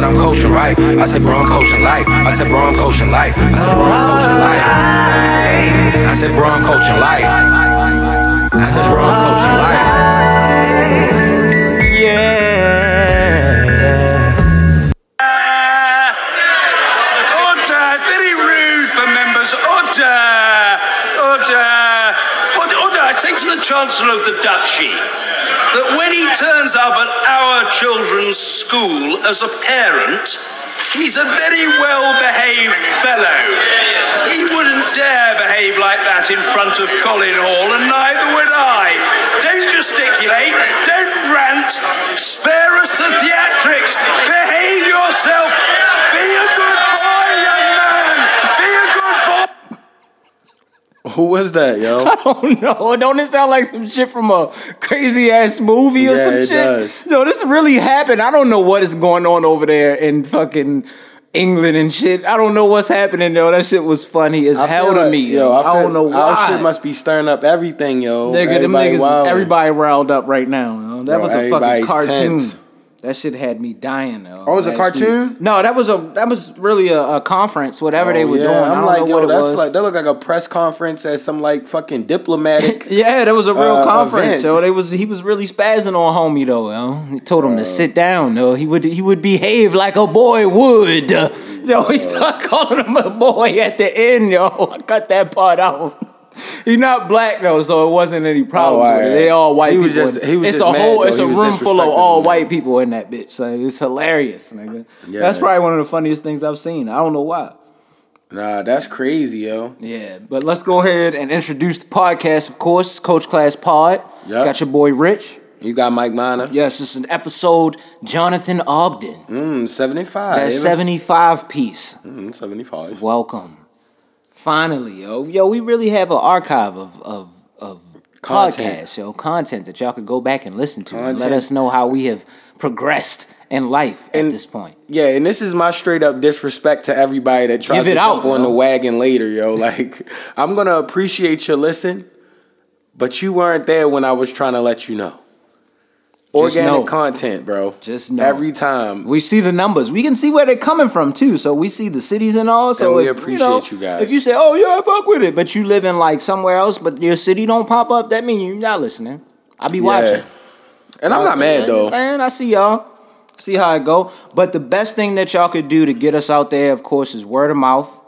but I'm coaching right. I said, bro, I'm coaching life. I said, bro, I'm coaching life. I said, bro, I'm coaching life. I said, bro, I'm coaching life. I said, bro, I'm coaching life. Yeah. Order! Very rude for members. Order! Order! Order! Order! I say to the Chancellor of the Duchy that when he turns up at our children's school as a parent, he's a very well behaved fellow. He wouldn't dare behave like that in front of Colin Hall, and neither would I. Don't gesticulate, don't rant, spare us the theatrics, behave yourself, be a good boy, young man, be a good boy. Who was that, yo? I don't know. Don't it sound like some shit from a crazy ass movie or Yeah, some it shit? does. No, this really happened. I don't know what is going on over there in fucking England and shit. I don't know what's happening though. That shit was funny as I hell to like- me. Yo, I, feel, don't know Our why. shit must be stirring up everything, yo. Nigga, them Everybody niggas, wildin'. everybody riled up right now. yo. That Yo, was a fucking cartoon. tense. That shit had me dying though. Oh, it was a last week. cartoon? No, that was a that was really a, a conference, whatever they Oh, were yeah. doing. I I'm don't like, know yo, what it that's was. like that looked like a press conference at some like fucking diplomatic. Yeah, that was a real uh, conference. event. So they was he was really spazzing on homie though. Yo. He told him to sit down. though. he would he would behave like a boy would. Yo, he started calling him a boy at the end. Yo, I cut that part out. He not black though, so it wasn't any problems Oh, alright. They all white He was people. just- he was it's just a whole, it's a room full of all white people in that bitch. So it's hilarious, nigga. Yeah. That's probably one of the funniest things I've seen. I don't know why. Nah, that's crazy, yo. Yeah, but let's go ahead and introduce the podcast, of course. Coach Class Pod. Yep. Got your boy Rich. You got Mike Miner. Yes, it's an episode Jonathan Ogden. Mm, 75. That 75 piece. Mm, 75. Welcome. Finally, yo. Yo, we really have an archive of of, of Content. podcasts, yo, content that y'all could go back and listen to and let us know how we have progressed in life at this point. Yeah, and this is my straight up disrespect to everybody that tries to it jump out, on yo. the wagon later, yo. Like, I'm gonna appreciate your listen, but you weren't there when I was trying to let you know. Organic content, bro. Just know. Every time. We see the numbers. We can see where they're coming from too. So we see the cities and all. So And we if, appreciate know, you guys. If you say, "Oh yeah, I fuck with it," but you live in like somewhere else, but your city don't pop up, that means you're not listening. I'll be watching. And I'm not mad though. Man, I see y'all. See how it go. But the best thing that y'all could do to get us out there, of course, is word of mouth.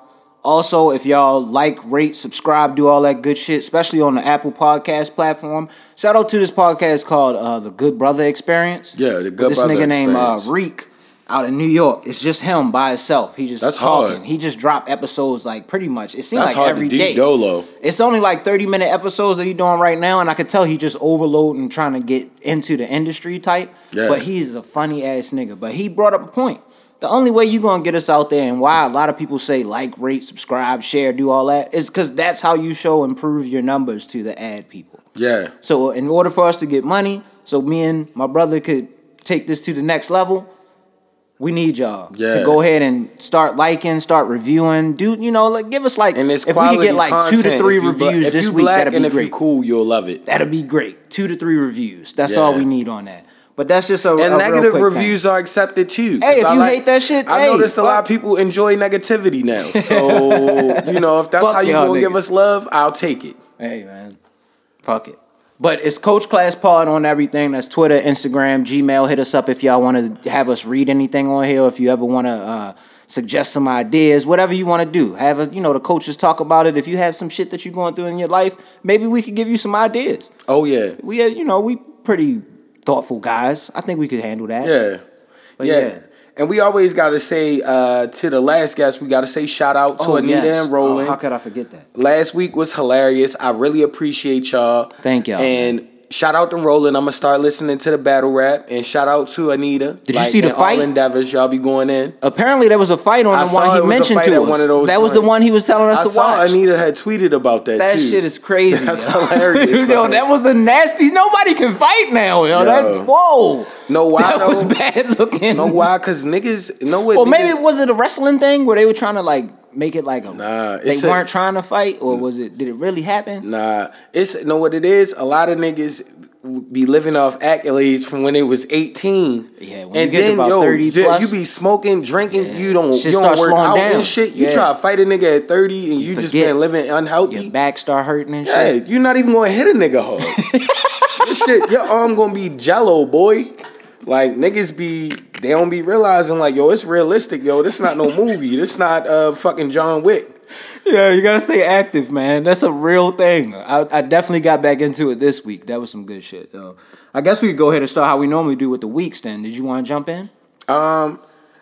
Also, if y'all like, rate, subscribe, do all that good shit, especially on the Apple Podcast platform. Shout out to this podcast called uh, the Good Brother Experience. Yeah, the Good this Brother nigga named uh, Reek out in New York. It's just him by himself. He just That's talking. hard. He just dropped episodes like pretty much. It seems That's like hard every day. dolo. It's only like 30 minute episodes that he's doing right now, and I could tell he just overloading trying to get into the industry type. Yeah. But he's a funny ass nigga. But he brought up a point. The only way you're gonna get us out there and why a lot of people say like, rate, subscribe, share, do all that is because that's how you show improve your numbers to the ad people. Yeah. So uh, in order for us to get money, so me and my brother could take this to the next level, we need y'all Yeah. to go ahead and start liking, start reviewing. Do you know? Like, give us like And it's if we could get like content. two to three if you reviews if this you week, black that'd and be if you great. cool, you'll love it. That'd be great. Two to three reviews. That's all we need on that. But that's just a And a negative quick thing. reviews are accepted too. Hey, if you hate that shit, I hey, noticed a lot of people enjoy negativity now. So you know, if that's Fuck how you gonna give us love, I'll take it. Hey man, fuck it. But it's Coach Class Pod on everything. That's Twitter, Instagram, Gmail. Hit us up if y'all want to have us read anything on here. If you ever want to uh, suggest some ideas, whatever you want to do. Have us, you know, the coaches talk about it. If you have some shit that you're going through in your life, maybe we could give you some ideas. Oh yeah, We, uh, you know, we pretty thoughtful guys. I think we could handle that. yeah, yeah. yeah. And we always got to say uh, to the last guest, we got to say shout out to Oh, Anita yes. and Roland. Oh, how could I forget that? Last week was hilarious. I really appreciate y'all. Thank y'all, And shout out to Roland. I'm gonna start listening to the battle rap. And shout out to Anita. Did you see the fight? All endeavors, y'all be going in. Apparently, there was a fight on I the saw one he mentioned to us. one of those that was the one he was telling us I to saw watch. Anita had tweeted about that, That too. shit is crazy. That's yo. hilarious, yo, that was a nasty. Nobody can fight now. Yo, Yo. that's whoa. No, why That though? was bad looking. No, why? Cause niggas, No what? Or maybe niggas- was it a wrestling thing where they were trying to like make it like a Nah, they a- weren't trying to fight, or was it? Did it really happen? Nah, it's know what it is. A lot of niggas be living off accolades from when they was 18. Yeah, when you get to about 30 you- plus- you be smoking, drinking, Yeah. you don't Shit you don't work out down. and shit. You Yeah. try to fight a nigga at 30 and you, just been living unhealthy. Your back start hurting and Yeah, shit. you're not even gonna hit a nigga hard. shit, your arm gonna be jello, boy. Like niggas be, they don't be realizing like, yo, it's realistic, yo. This is not no movie. This not uh fucking John Wick. Yeah, you gotta stay active, man. That's a real thing. I, I definitely got back into it this week. That was some good shit, though. I guess we could go ahead and start how we normally do with the weeks. Then, did you want to jump in? Um,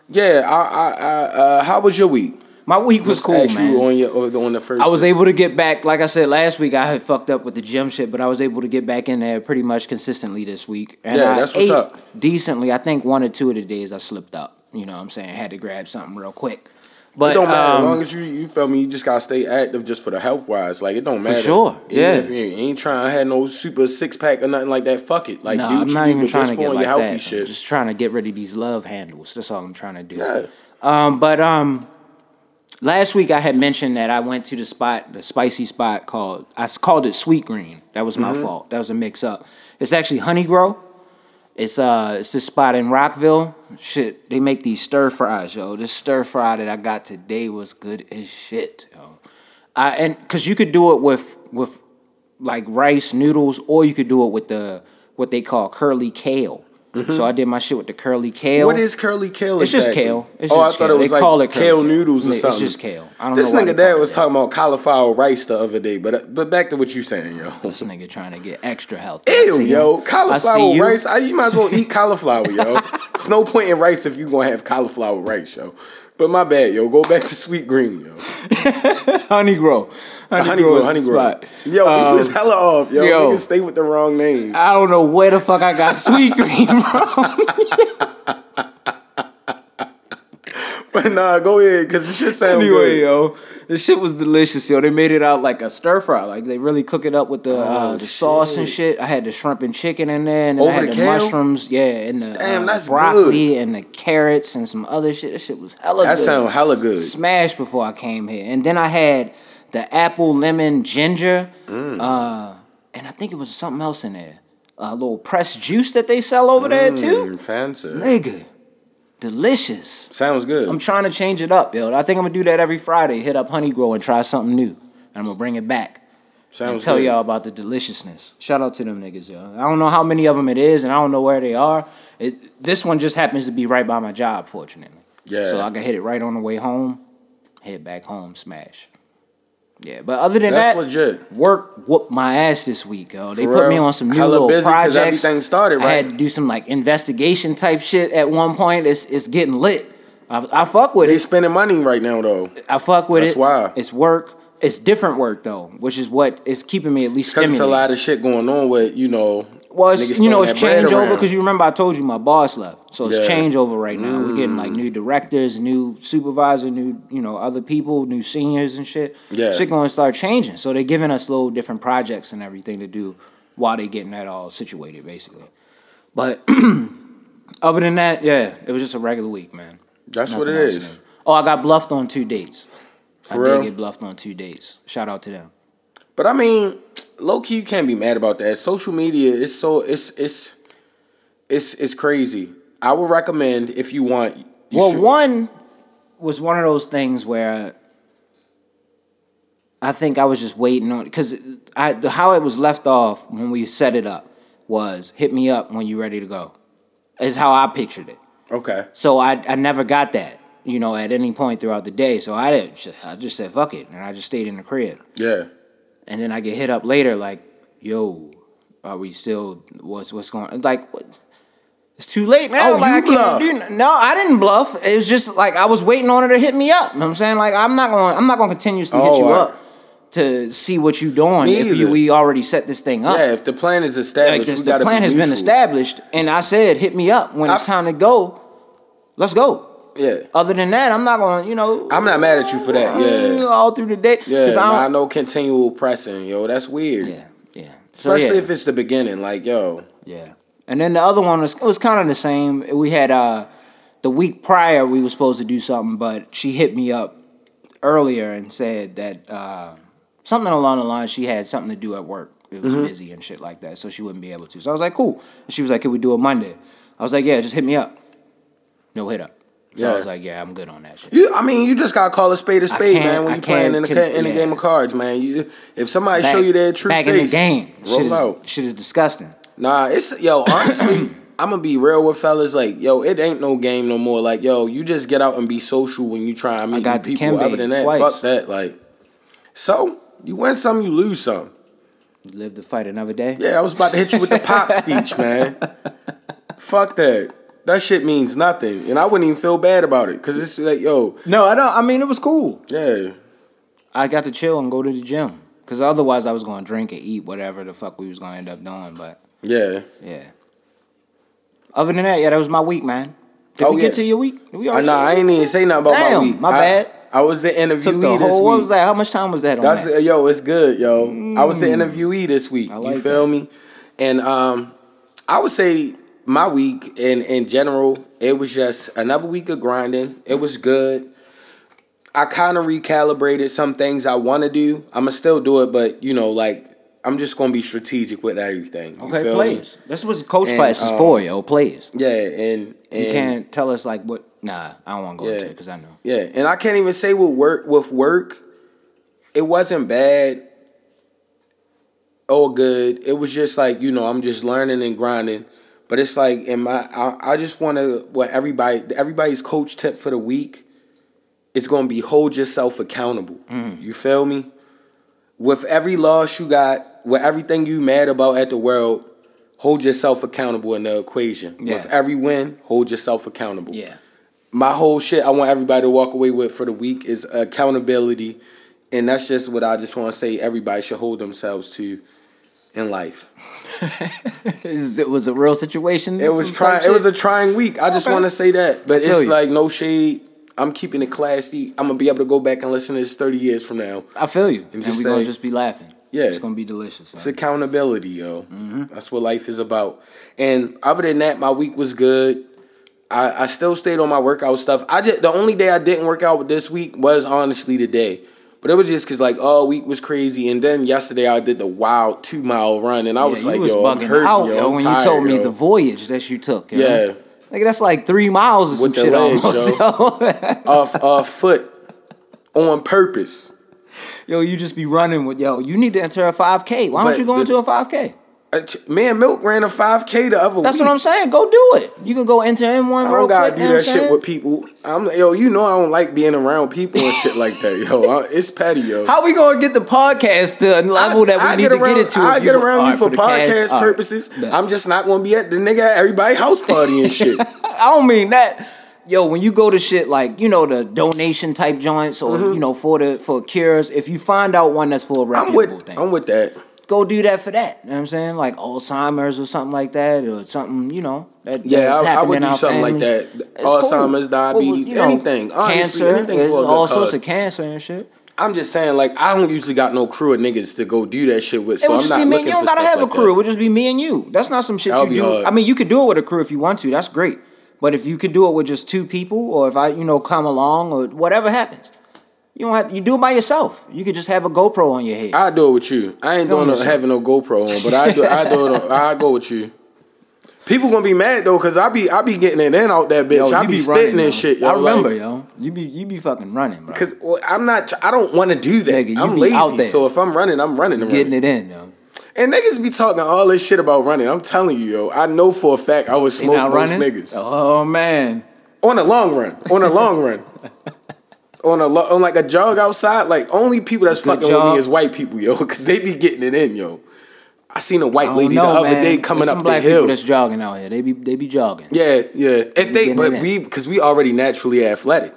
yeah. I, I, I uh, how was your week? My week was cool, man. On your on the first. I was able to get back. Like I said last week, I had fucked up with the gym shit, but I was able to get back in there pretty much consistently this week. And Yeah, I that's what's up. Decently, I think one or two of the days I slipped up. You know what I'm saying? had to grab something real quick. But it don't matter as um, long as you you feel me. You just gotta stay active just for the health wise. Like it don't matter. sure, Even yeah. If you ain't, trying to have no super six pack or nothing like that, fuck it. Like no, what I'm you not even trying to get like that. shit. I'm just trying to get rid of these love handles. That's all I'm trying to do. yeah. Um, but um, last week I had mentioned that I went to the spot, the spicy spot called I called it Sweet Green. That was my fault. That was a mix up. It's actually Honey Grow. It's uh, it's this spot in Rockville. Shit, they make these stir fries, yo. This stir fry that I got today was good as shit, yo. I and cause you could do it with with like rice noodles, or you could do it with the what they call curly kale. Mm-hmm. So I did my shit with the curly kale. What is curly kale? It's just kale. It's oh, just I thought kale. it was They like call it kale kale. noodles or It's something. just kale. I don't this know nigga dad was that. talking about cauliflower rice the other day, but but back to what you saying, yo. This nigga trying to get extra healthy. I Ew, yo, you. I cauliflower you. rice. I, you might as well eat cauliflower, yo. It's no point in rice if you gonna have cauliflower rice, yo. But my bad, yo. Go back to sweet green, yo. Honey grow. Honey, grow, honey spot. Yo, Um, we was hella off, yo. yo. Niggas stay with the wrong names. I don't know where the fuck I got sweet green from. But nah, go ahead, cause this shit sound anyway, good. yo, the shit was delicious, yo. They made it out like a stir fry, like they really cook it up with the uh, Oh, the sauce and shit. I had the shrimp and chicken in there, and then I had the the, mushrooms, yeah, and the Damn, uh, broccoli and the carrots and some other shit. That shit was hella That good. sound hella good. smashed before I came here. And then I had the apple, lemon, ginger, Mm. uh, and I think it was something else in there. A little pressed juice that they sell over there too. Mm, fancy. Nigga, delicious. Sounds good. I'm trying to change it up, yo. I think I'm gonna do that every Friday. Hit up Honey Grow and try something new. And I'm gonna bring it back and Sounds tell good. y'all about the deliciousness. Shout out to them niggas, yo. I don't know how many of them it is, and I don't know where they are. It, this one just happens to be right by my job, fortunately. Yeah. So I can hit it right on the way home, head back home, smash. Yeah, but other than That's that, legit. work whooped my ass this week, yo. They For put me on some new Hella little busy 'cause projects. everything started, I right? had to do some like investigation type shit at one point. It's it's getting lit. I, I fuck with it. They it. spending money right now though. I fuck with it. That's it. why. It's work. It's different work though, which is what is keeping me at least Cause it's a stimulated. lot of shit going on with, you know. Well, it's, niggas you know, it's changeover because you remember I told you my boss left, so it's Yeah. Mm. changeover right now. We're getting like new directors, new supervisor, new you know other people, new seniors and shit. Yeah. shit going to start changing. So they're giving us little different projects and everything to do while they're getting that all situated, basically. But other than that, yeah, it was just a regular week, man. That's what it Nothing is. Oh, I got bluffed on two dates. For I real? did get bluffed on two dates. Shout out to them. But I mean, low key, you can't be mad about that. Social media is so it's it's it's it's crazy. I would recommend if you want. You well, should- one was one of those things where I think I was just waiting on because I the, how it was left off when we set it up was hit me up when you're ready to go. Is how I pictured it. Okay. So I I never got that you know at any point throughout the day. So I didn't. I just said fuck it and I just stayed in the crib. Yeah. And then I get hit up later like, yo, are we still what's what's going like what? It's too late now. Oh, like, you I can't do- no, I didn't bluff. It was just like I was waiting on her to hit me up. You know what I'm saying? Like I'm not gonna I'm not gonna continuously hit Oh, you I- up to see what you're doing Me if you, we already set this thing up. Yeah. If the plan is like established, we the plan be has been established, and I said hit me up when it's I- time to go. Let's go. Yeah. Other than that, I'm not gonna you know. I'm not mad at you for that, yeah. all through the day. Yeah. I don't- no continual pressing, yo. That's weird. yeah, yeah. So, Especially yeah. if it's the beginning. Like, yo. Yeah. And then the other one was it was kind of the same. We had uh the week prior we were supposed to do something, but she hit me up earlier and said that uh something along the line she had something to do at work. it Mm-hmm. was busy and shit like that, so she wouldn't be able to. So I was like, cool. And she was like, can we do it Monday? I was like, yeah, just hit me up. No hit up. So I was like, yeah, I'm good on that shit. You, I mean, you just gotta call a spade a spade, man. When you playing in a can't ca- in a game of cards, man. You, if somebody Back- show you their true back face, in the game. roll shit is, out. Shit is disgusting. Nah, it's yo. Honestly, I'm gonna be real with fellas. Like, yo, it ain't no game no more. Like, yo, you just get out and be social when you try and meet got new people. Other than that, twice. fuck that. Like, so you win some, you lose some. Live to fight another day. Yeah, I was about to hit you with the pop speech, man. Fuck that. That shit means nothing, and I wouldn't even feel bad about it because it's like, yo, No, I don't. I mean, it was cool. yeah, I got to chill and go to the gym. Cause otherwise, I was going to drink and eat whatever the fuck we was going to end up doing. But yeah. yeah. Other than that, yeah, that was my week, man. Did Oh, we yeah. get to your week? Did we I already know I ain't even say nothing about Damn, my week. my I- bad. I, was the Took the interviewee this week. What was that? How much time was that on That's that? yo, it's good, yo. I was the interviewee this week. Mm. I like you feel that. me? And um, I would say my week in in general, it was just another week of grinding. It was good. I kind of recalibrated some things I want to do. I'ma still do it, but you know, like I'm just gonna be strategic with everything. Okay, plays. That's what coach And, class is um, for, yo. Plays. Yeah, and and You can't tell us like what. Nah, I don't want to go Yeah. into it because I know. Yeah, and I can't even say with work with work, it wasn't bad or good. It was just like you know I'm just learning and grinding. But it's like in my I, I just want to what everybody everybody's coach tip for the week is going to be hold yourself accountable. Mm. You feel me? With every loss you got, with everything you mad about at the world, hold yourself accountable in the equation. Yeah. With every win, hold yourself accountable Yeah. my whole shit I want everybody to walk away with for the week is accountability. And that's just what I just want to say everybody should hold themselves to in life. It was a real situation. It was trying it was a trying week. I just Okay. want to say that. But it's like no shade. I'm keeping it classy. I'm gonna be able to go back and listen to this 30 years from now. I feel you, and, just we're gonna just be laughing. Yeah. it's gonna be delicious. It's accountability, yo. Mm-hmm. That's what life is about. And other than that, my week was good. I, I still stayed on my workout stuff. I just the only day I didn't work out this week was honestly today. But it was just cause like all week was crazy, and then yesterday I did the wild two mile run, and I Yeah, was like, was "Yo, I'm hurt, out, yo, when tired, you told me yo. the voyage that you took. Yo. Yeah. Like that's like three miles or some With the shit legs, almost, yo. off off foot on purpose." yo, you just be running with yo. You need to enter a five k. Why But don't you go the- into a five k? Uh, and Milk ran a five k the other That's week. what I'm saying. Go do it. You can go enter in one. I don't gotta quick. do that shit with people. I'm yo, you know I don't like being around people and shit like that, yo. I- It's petty, yo. How we gonna get the podcast to a level that we I need get to around, get it to? I get around you for, cast, podcast alright. purposes. Bet. I'm just not gonna be at the nigga at everybody house party and shit. I don't mean that. Yo, when you go to shit like you know the donation type joints or you know for the for cures, if you find out one that's for a Mm-hmm. I'm with thing, I'm with that. Go do that for that. You know what I'm saying? Like Alzheimer's or something like that, or something, you know. That, Yeah, I, I would do something like that. It's cool. Alzheimer's, diabetes, Well, you know, anything. Honestly, cancer, anything for a good all sorts cause. of cancer and shit. I'm just saying, like, I don't usually got no crew of niggas to go do that shit with, it so I'm just not be me. looking You don't gotta have a like crew. It would just be me and you. That's not some shit That would you do. hard. I mean, you could do it with a crew if you want to. That's great. But if you could do it with just two people, or if I, you know, come along, or whatever happens, you don't have. You do it by yourself. You could just have a GoPro on your head. I do it with you. I ain't Film doing no, having no GoPro on, but I do. I do it. I go with you. People gonna be mad though, cause I be I be getting it in out that bitch. Yo, I you be, spitting and shit. Yo, I remember, like, yo. You be you be fucking running, bro. Cause well, I'm not. I don't want to do that. Nigga, I'm be out lazy. there. So if I'm running, I'm running. and Getting running. it in, yo. And niggas be talking all this shit about running. I'm telling you, yo. I know for a fact I was smoking most niggas Oh man. on a long run. On a long run. On a on like a jog outside, like only people that's Good fucking with me is white people, yo, because they be getting it in, yo. I seen a white lady know, the other man. day coming There's up some the black hill. that's jogging out here. They be they be jogging. Yeah, yeah. If they, getting but we, because we already naturally athletic.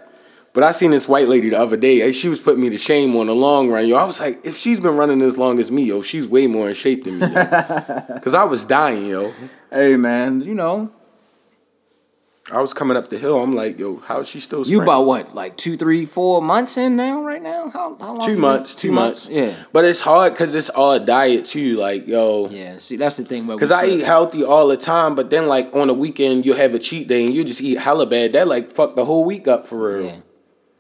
But I seen this white lady the other day. She was putting me to shame on the long run, yo. I was like, if she's been running as long as me, yo, she's way more in shape than me, yo. Because I was dying, yo. Hey man, you know I was coming up the hill. I'm like, yo, how is she still? you about what like two, three, four months in now right now? How how long? two months, two months. Yeah. But it's hard because it's all diet too. Like, yo, Yeah. See, that's the thing. Cause I eat healthy all the time, but then like on the weekend you have a cheat day and you just eat hella bad. That like fuck the whole week up for real. Yeah.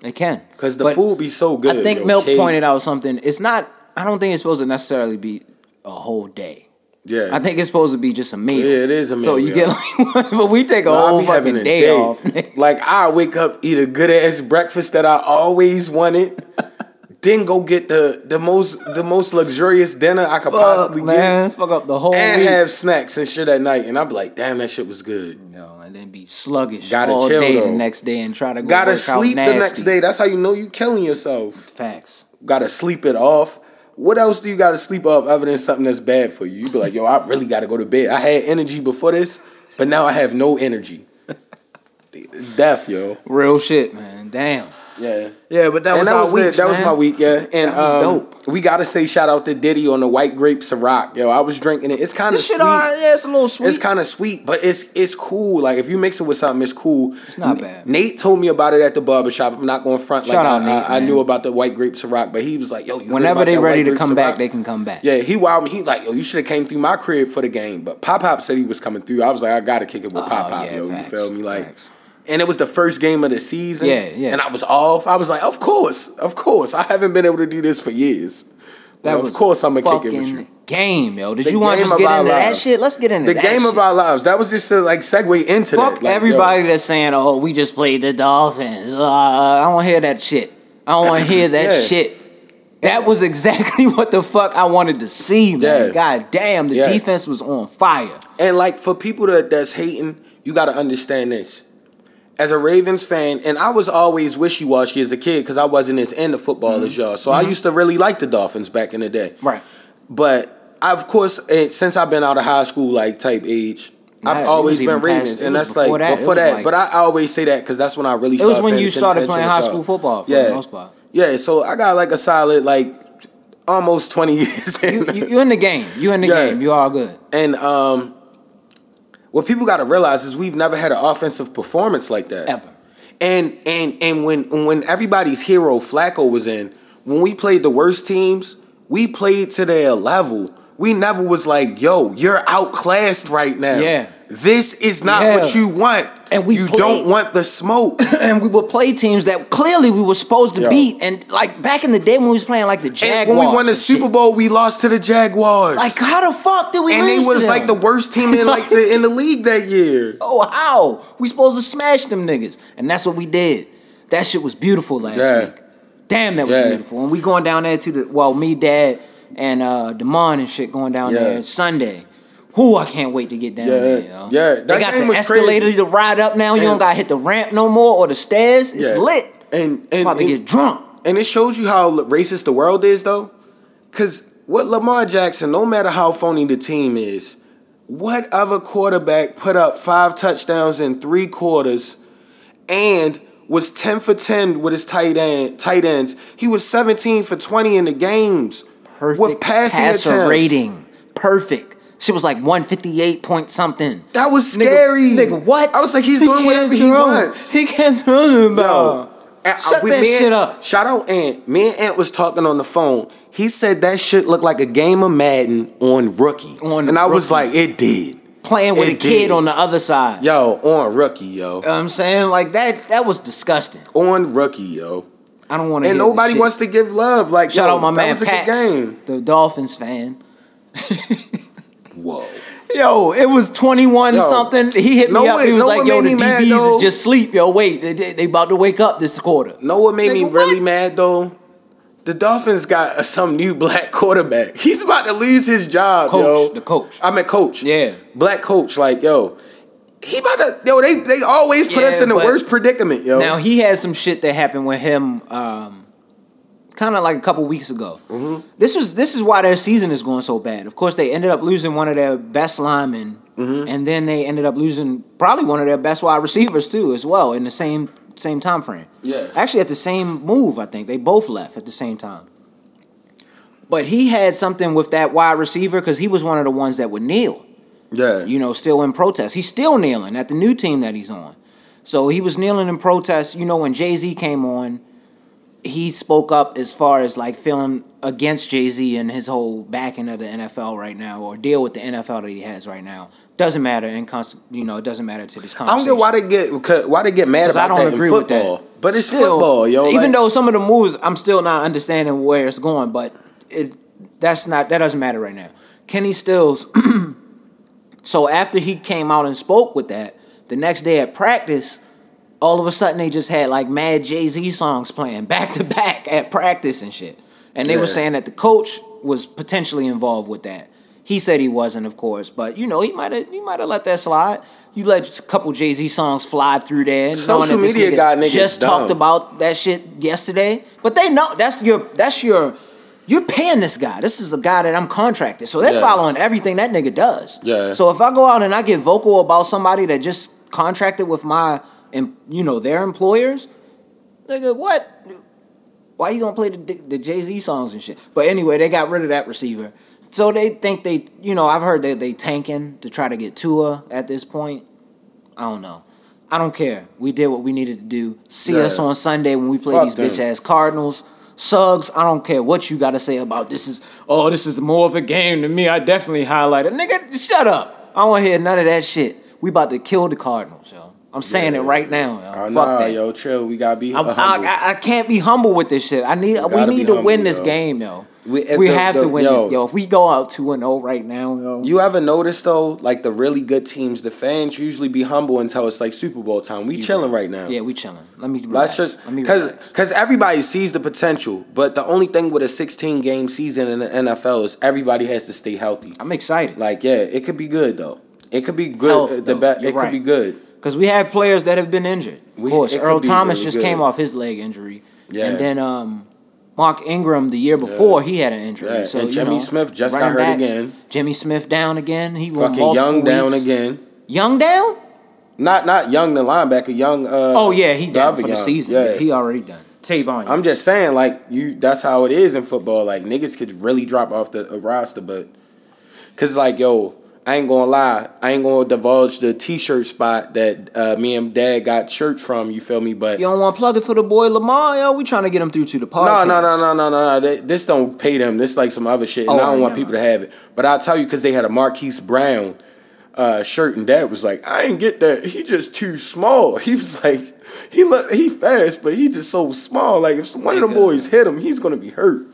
It can. Cause the But food be so good. I think yo. Milk Cake- pointed out something. It's not. I don't think it's supposed to necessarily be a whole day. Yeah. I think it's supposed to be just a meal. Yeah, it is a meal. So you get like, but we take a No, whole fucking day, day. off. like I wake up, eat a good ass breakfast that I always wanted, then go get the the most the most luxurious dinner I could possibly Fuck, man, fuck up the whole get, and week. have snacks and shit at night. And I'm like, damn, that shit was good. No, and then be sluggish Gotta all chill, day though. the next day and try to go Gotta sleep the next day. That's how you know you're killing yourself. Facts. Gotta sleep it off. What else do you gotta sleep off other than something that's bad for you? You be like, yo, I really gotta go to bed. I had energy before this, but now I have no energy. Death, yo. Real shit, man. Damn. Yeah. Yeah, but that and was that our was week. that was my week, yeah. And um, we gotta say shout out to Diddy on the white grape Ciroc. Yo, I was drinking it. It's kind of This sweet. alright. Yeah, it's a little sweet. It's kind of sweet, but it's it's cool. Like if you mix it with something, it's cool. It's not bad. Nate told me about it at the barbershop. I'm not going front like Shout out I, Nate, I, I knew about the white grape Ciroc, but he was like, "Yo, Whenever they ready to come back, they can come back. Yeah, he wowed me. He like, yo, you should have came through my crib for the game. But Pop Pop said he was coming through. I was like, I gotta kick it with Oh, Pop Pop, yeah, yo. facts, you feel me? Like, facts. And it was the first game of the season. Yeah, yeah. And I was off. I was like, of course, of course. I haven't been able to do this for years. That of was course, I'm gonna kick it with you. game, yo. Did The you want to of get into that shit? Let's get into The game shit. of our lives. That was just to like segue into Fuck that. Like, yo, everybody that's saying, "Oh, we just played the Dolphins." Uh, I don't hear that shit. I don't want to hear that Yeah. shit. That was exactly what the fuck I wanted to see, man. Yeah. God damn, the defense was on fire. And like for people that that's hating, you got to understand this. As a Ravens fan, and I was always wishy washy as a kid because I wasn't as into football as y'all. So I used to really like the Dolphins back in the day. Right. But I, of course, eh, since I've been out of high school, like type age, I've it always been Ravens, it and that's like before that, before that. like- but I always say that because that's when I really It was when you started playing high school football for yeah. the most part. Yeah, so I got like a solid like almost twenty years. in. You, you, you in the game. You in the Yeah. game. You all good. And um, what people got to realize is we've never had an offensive performance like that Ever. And and and when when everybody's hero Flacco was in, when we played the worst teams, we played to their level. We never was like, "Yo, you're outclassed right now." Yeah. This is not Yeah. what you want. And we you played- don't want the smoke. and we would play teams that clearly we were supposed to Yo. beat. And like back in the day when we was playing like the Jaguars. and when we won the Super shit. Bowl, we lost to the Jaguars. Like how the fuck did we and they was like the worst team in like the in the league that year. Oh how? We supposed to smash them niggas. And that's what we did. That shit was beautiful last Yeah. week. Damn, that was Yeah. beautiful. And we going down there to the well, me, dad, and uh Damon and shit going down there Sunday. Who I can't wait to get down Yeah, there, yo. yeah, They got the escalator crazy. to ride up now. You And- don't gotta hit the ramp no more or the stairs. It's Yeah. lit. And and, about to and- get drunk. And it shows you how racist the world is, though. Because what Lamar Jackson, no matter how phony the team is, what other quarterback put up five touchdowns in three quarters and was 10 for 10 with his tight end tight ends? He was 17 for 20 in the games. Perfect with passing passer attempts. rating. Perfect. Shit was like 158 point something. That was scary. Nigga, what? I was like, he's He doing whatever he wants. He can't throw the ball. uh, Shut we- that me shit up. Shout out Ant. Me and Ant was talking on the phone. He said that shit looked like a game of Madden on rookie. On and I was like, it did. Playing with It a kid did. on the other side. Yo, on rookie, yo. You know what I'm saying? Like that that was disgusting. On rookie, yo. I don't want to And nobody wants to give love. Like, Shout yo, out my that man was a Pax, good game. the Dolphins fan. Whoa. Yo, it was 21 Yo. something. He hit me Know up. what- he was know like, yo, made the me mad, DBs though? is just sleep. Yo, wait, they, they, they about to wake up this quarter. Know what made me really what? mad though? The Dolphins got uh, some new black quarterback. He's about to lose his job, Coach, yo. the coach. I mean, coach. Yeah. Black coach, like, yo. He about to, yo, they, they always put Yeah, us in the worst predicament, yo. Now he had some shit that happened with him, um, kind of like a couple weeks ago. Mm-hmm. This was this is why their season is going so bad. Of course, they ended up losing one of their best linemen, Mm-hmm. and then they ended up losing probably one of their best wide receivers too, as well in the same same time frame. Yeah. actually at the same move. I think they both left at the same time. But he had something with that wide receiver because he was one of the ones that would kneel yeah. you know, still in protest. He's still kneeling at the new team that he's on. So he was kneeling in protest. You know, when Jay Z came on, he spoke up as far as like feeling against Jay Z and his whole backing of the NFL right now, or deal with the NFL that he has right now. Doesn't matter in const- you know, it doesn't matter to this I don't get why they get why they get mad 'Cause I about don't that agree in with football. that. But it's Still, football, yo. Even like- though some of the moves, I'm still not understanding where it's going, but it that's not that doesn't matter right now. Kenny Stills. so after he came out and spoke with that, the next day at practice, all of a sudden they just had like mad Jay Z songs playing back to back at practice and shit. And they were saying that the coach was potentially involved with that. He said he wasn't, of course, but you know he might have he might have let that slide. You let a couple Jay Z songs fly through there. Social knowing that this media nigga got niggas just dumb. talked about that shit yesterday, but they know that's your that's your you're paying this guy. This is the guy that I'm contracted, so they're Yeah. following everything that nigga does. Yeah. So if I go out and I get vocal about somebody that just contracted with my, em- you know, their employers, nigga, what? Why you gonna play the, the Jay Z songs and shit? But anyway, they got rid of that receiver. So they think they, you know, I've heard that they tanking to try to get Tua at this point. I don't know. I don't care. We did what we needed to do. See Yeah. us on Sunday when we play Fuck these bitch ass Cardinals. Suggs, I don't care what you got to say about this. Is oh, this is more of a game to me. I definitely highlight it, nigga. Shut up. I don't want to hear none of that shit. We about to kill the Cardinals, yo. I'm saying it right now, yo. Uh, Fuck nah, that. yo, chill. We gotta be. I, I, I can't be humble with this shit. I need. We, need to humble, win this yo. game, yo. We- We, the- have the- to win yo. this, yo. If we go out two and zero right now, yo. You ever notice though, like the really good teams, the fans usually be humble until it's like Super Bowl time. We chilling right now. yeah, we chilling. Let me. Let's just Let me because relax. because everybody sees the potential, but the only thing with a 16 game season in the NFL is everybody has to stay healthy. I'm excited. Like yeah, it could be good though. It could be good. Health, uh, the though. be- You're it could be good. Because we have players that have been injured. Of We- course, Earl Thomas really just good. came off his leg injury, Yeah. and then um, Mark Ingram the year before he had an injury. Yeah, So and you Jimmy know, Smith just got hurt backs. again. Jimmy Smith down again. He Fucking Young down again. Young down? Not not Young the linebacker. Young. Uh, Oh yeah, he down for the Young. season. Yeah. he already done. Tavon. I'm just saying, like you. That's how it is in football. Like niggas could really drop off the roster, but cause like yo, I ain't gonna lie. I ain't gonna divulge the T-shirt spot that uh, me and Dad got shirts from. You feel me? But you don't want to plug it for the boy Lamar, yo. We trying to get him through to the no, podcast. no, no, no, no, no, no. They, this don't pay them. This like some other shit, and Oh, I don't want people to have it. But I'll tell you, cause they had a Marquise Brown uh, shirt, and Dad was like, "I ain't get that. He just too small." He was like, "He look, he fast, but he just so small. Like if one of them Nigga. boys hit him, he's gonna be hurt."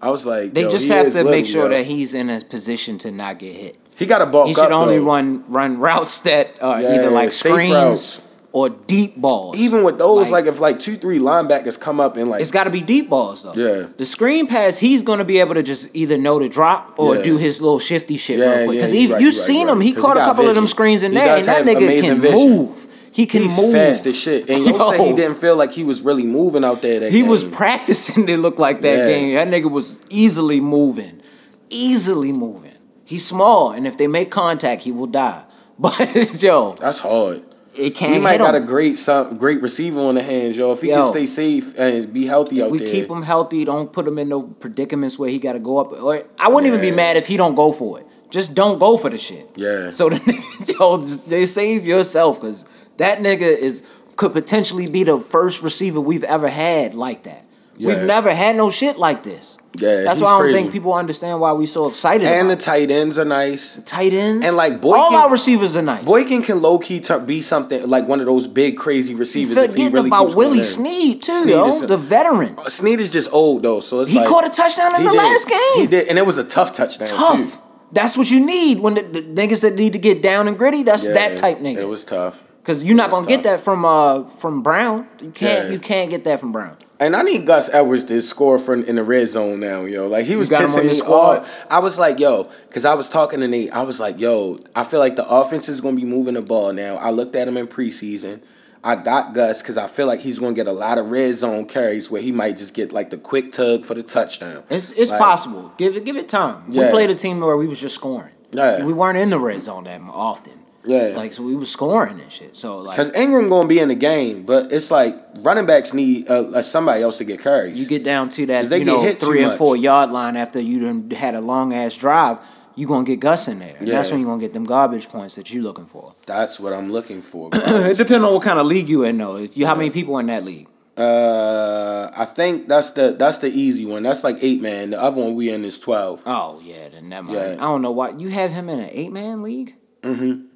I was like, They yo, just he have to make sure yo. that he's in a position to not get hit. He got to bulk He up. should only though. run run routes that are Yeah, either like screens routes. or deep balls. Even with those, Like- like, if like two, three linebackers come up and like, It's got to be deep balls though. Yeah. The screen pass, he's gonna be able to just either know to drop or Yeah. do his little shifty shit Yeah, real quick. yeah, Because you're right, you you're right, seen you're him, he caught he a couple of them screens in He there, and that nigga can vision. move. He can he's move. fast as shit. And yo, said he didn't feel like he was really moving out there. That He was practicing to looked like that Yeah. game. That nigga was easily moving, easily moving. He's small, and if they make contact, he will die. But yo, That's hard. it can't. He might got a great some great receiver on the hands, yo. If he Yo. can stay safe and be healthy out we there, we keep him healthy. Don't put him in no predicaments where he got to go up. Or I wouldn't even be mad if he don't go for it. Just don't go for the shit. Yeah. So the yo, they save yourself because that nigga is could potentially be the first receiver we've ever had like that. Yeah. We've never had no shit like this. Yeah, that's why I don't crazy. think people understand why we're so excited. and the tight ends are nice. it. tight ends and, like, all Boykin- our receivers are nice. Boykin can low key t- be something like one of those big crazy receivers if he really about Willie in. Snead too, Snead yo, the veteran. Snead is just old though, so it's He like caught a touchdown in the did. last game. He did, and it was a tough touchdown. tough. Too. That's what you need when the, the niggas that need to get down and gritty. That's Yeah, that type nigga. It was tough. Because you're not it was gonna get that from uh from Brown. You can't Yeah. you can't get that from Brown. And I need Gus Edwards to score for in the red zone now, yo. Like he was got him on pissing me squad? off. I was like, yo, because I was talking to Nate. I was like, yo, I feel like the offense is gonna be moving the ball now. I looked at him in preseason. I got Gus because I feel like he's gonna get a lot of red zone carries where he might just get like the quick tug for the touchdown. It's it's Like, possible. Give it give it time. We played a team where we was just scoring. Yeah. We weren't in the red zone that often. Yeah. Like so we was scoring and shit. So like Because Ingram gonna be in the game, but it's like running backs need uh, uh, somebody else to get carries. you get down to that you get know hit three and much. four yard line after you done had a long ass drive. You gonna get Gus in there. And That's when you are gonna get them garbage points that you looking for. That's what I'm looking for. it depends on what kind of league you in though. Is you how many people in that league? uh, I think that's the that's the easy one. That's like eight man. The other one we in is twelve. Oh yeah, then never mind. Yeah. I don't know why you have him in an eight man league. Mm-hmm.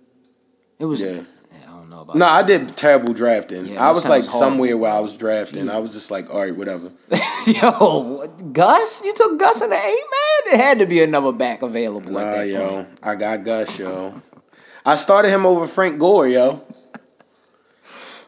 It was Yeah. I don't know about. No, I did terrible drafting. Yeah, I was like horrible. somewhere where I was drafting. I was just like, all right, whatever. Yo, what, Gus? You took Gus in the eight man? There had to be another back available Nah, that yo, point. I got Gus, yo. I started him over Frank Gore, yo.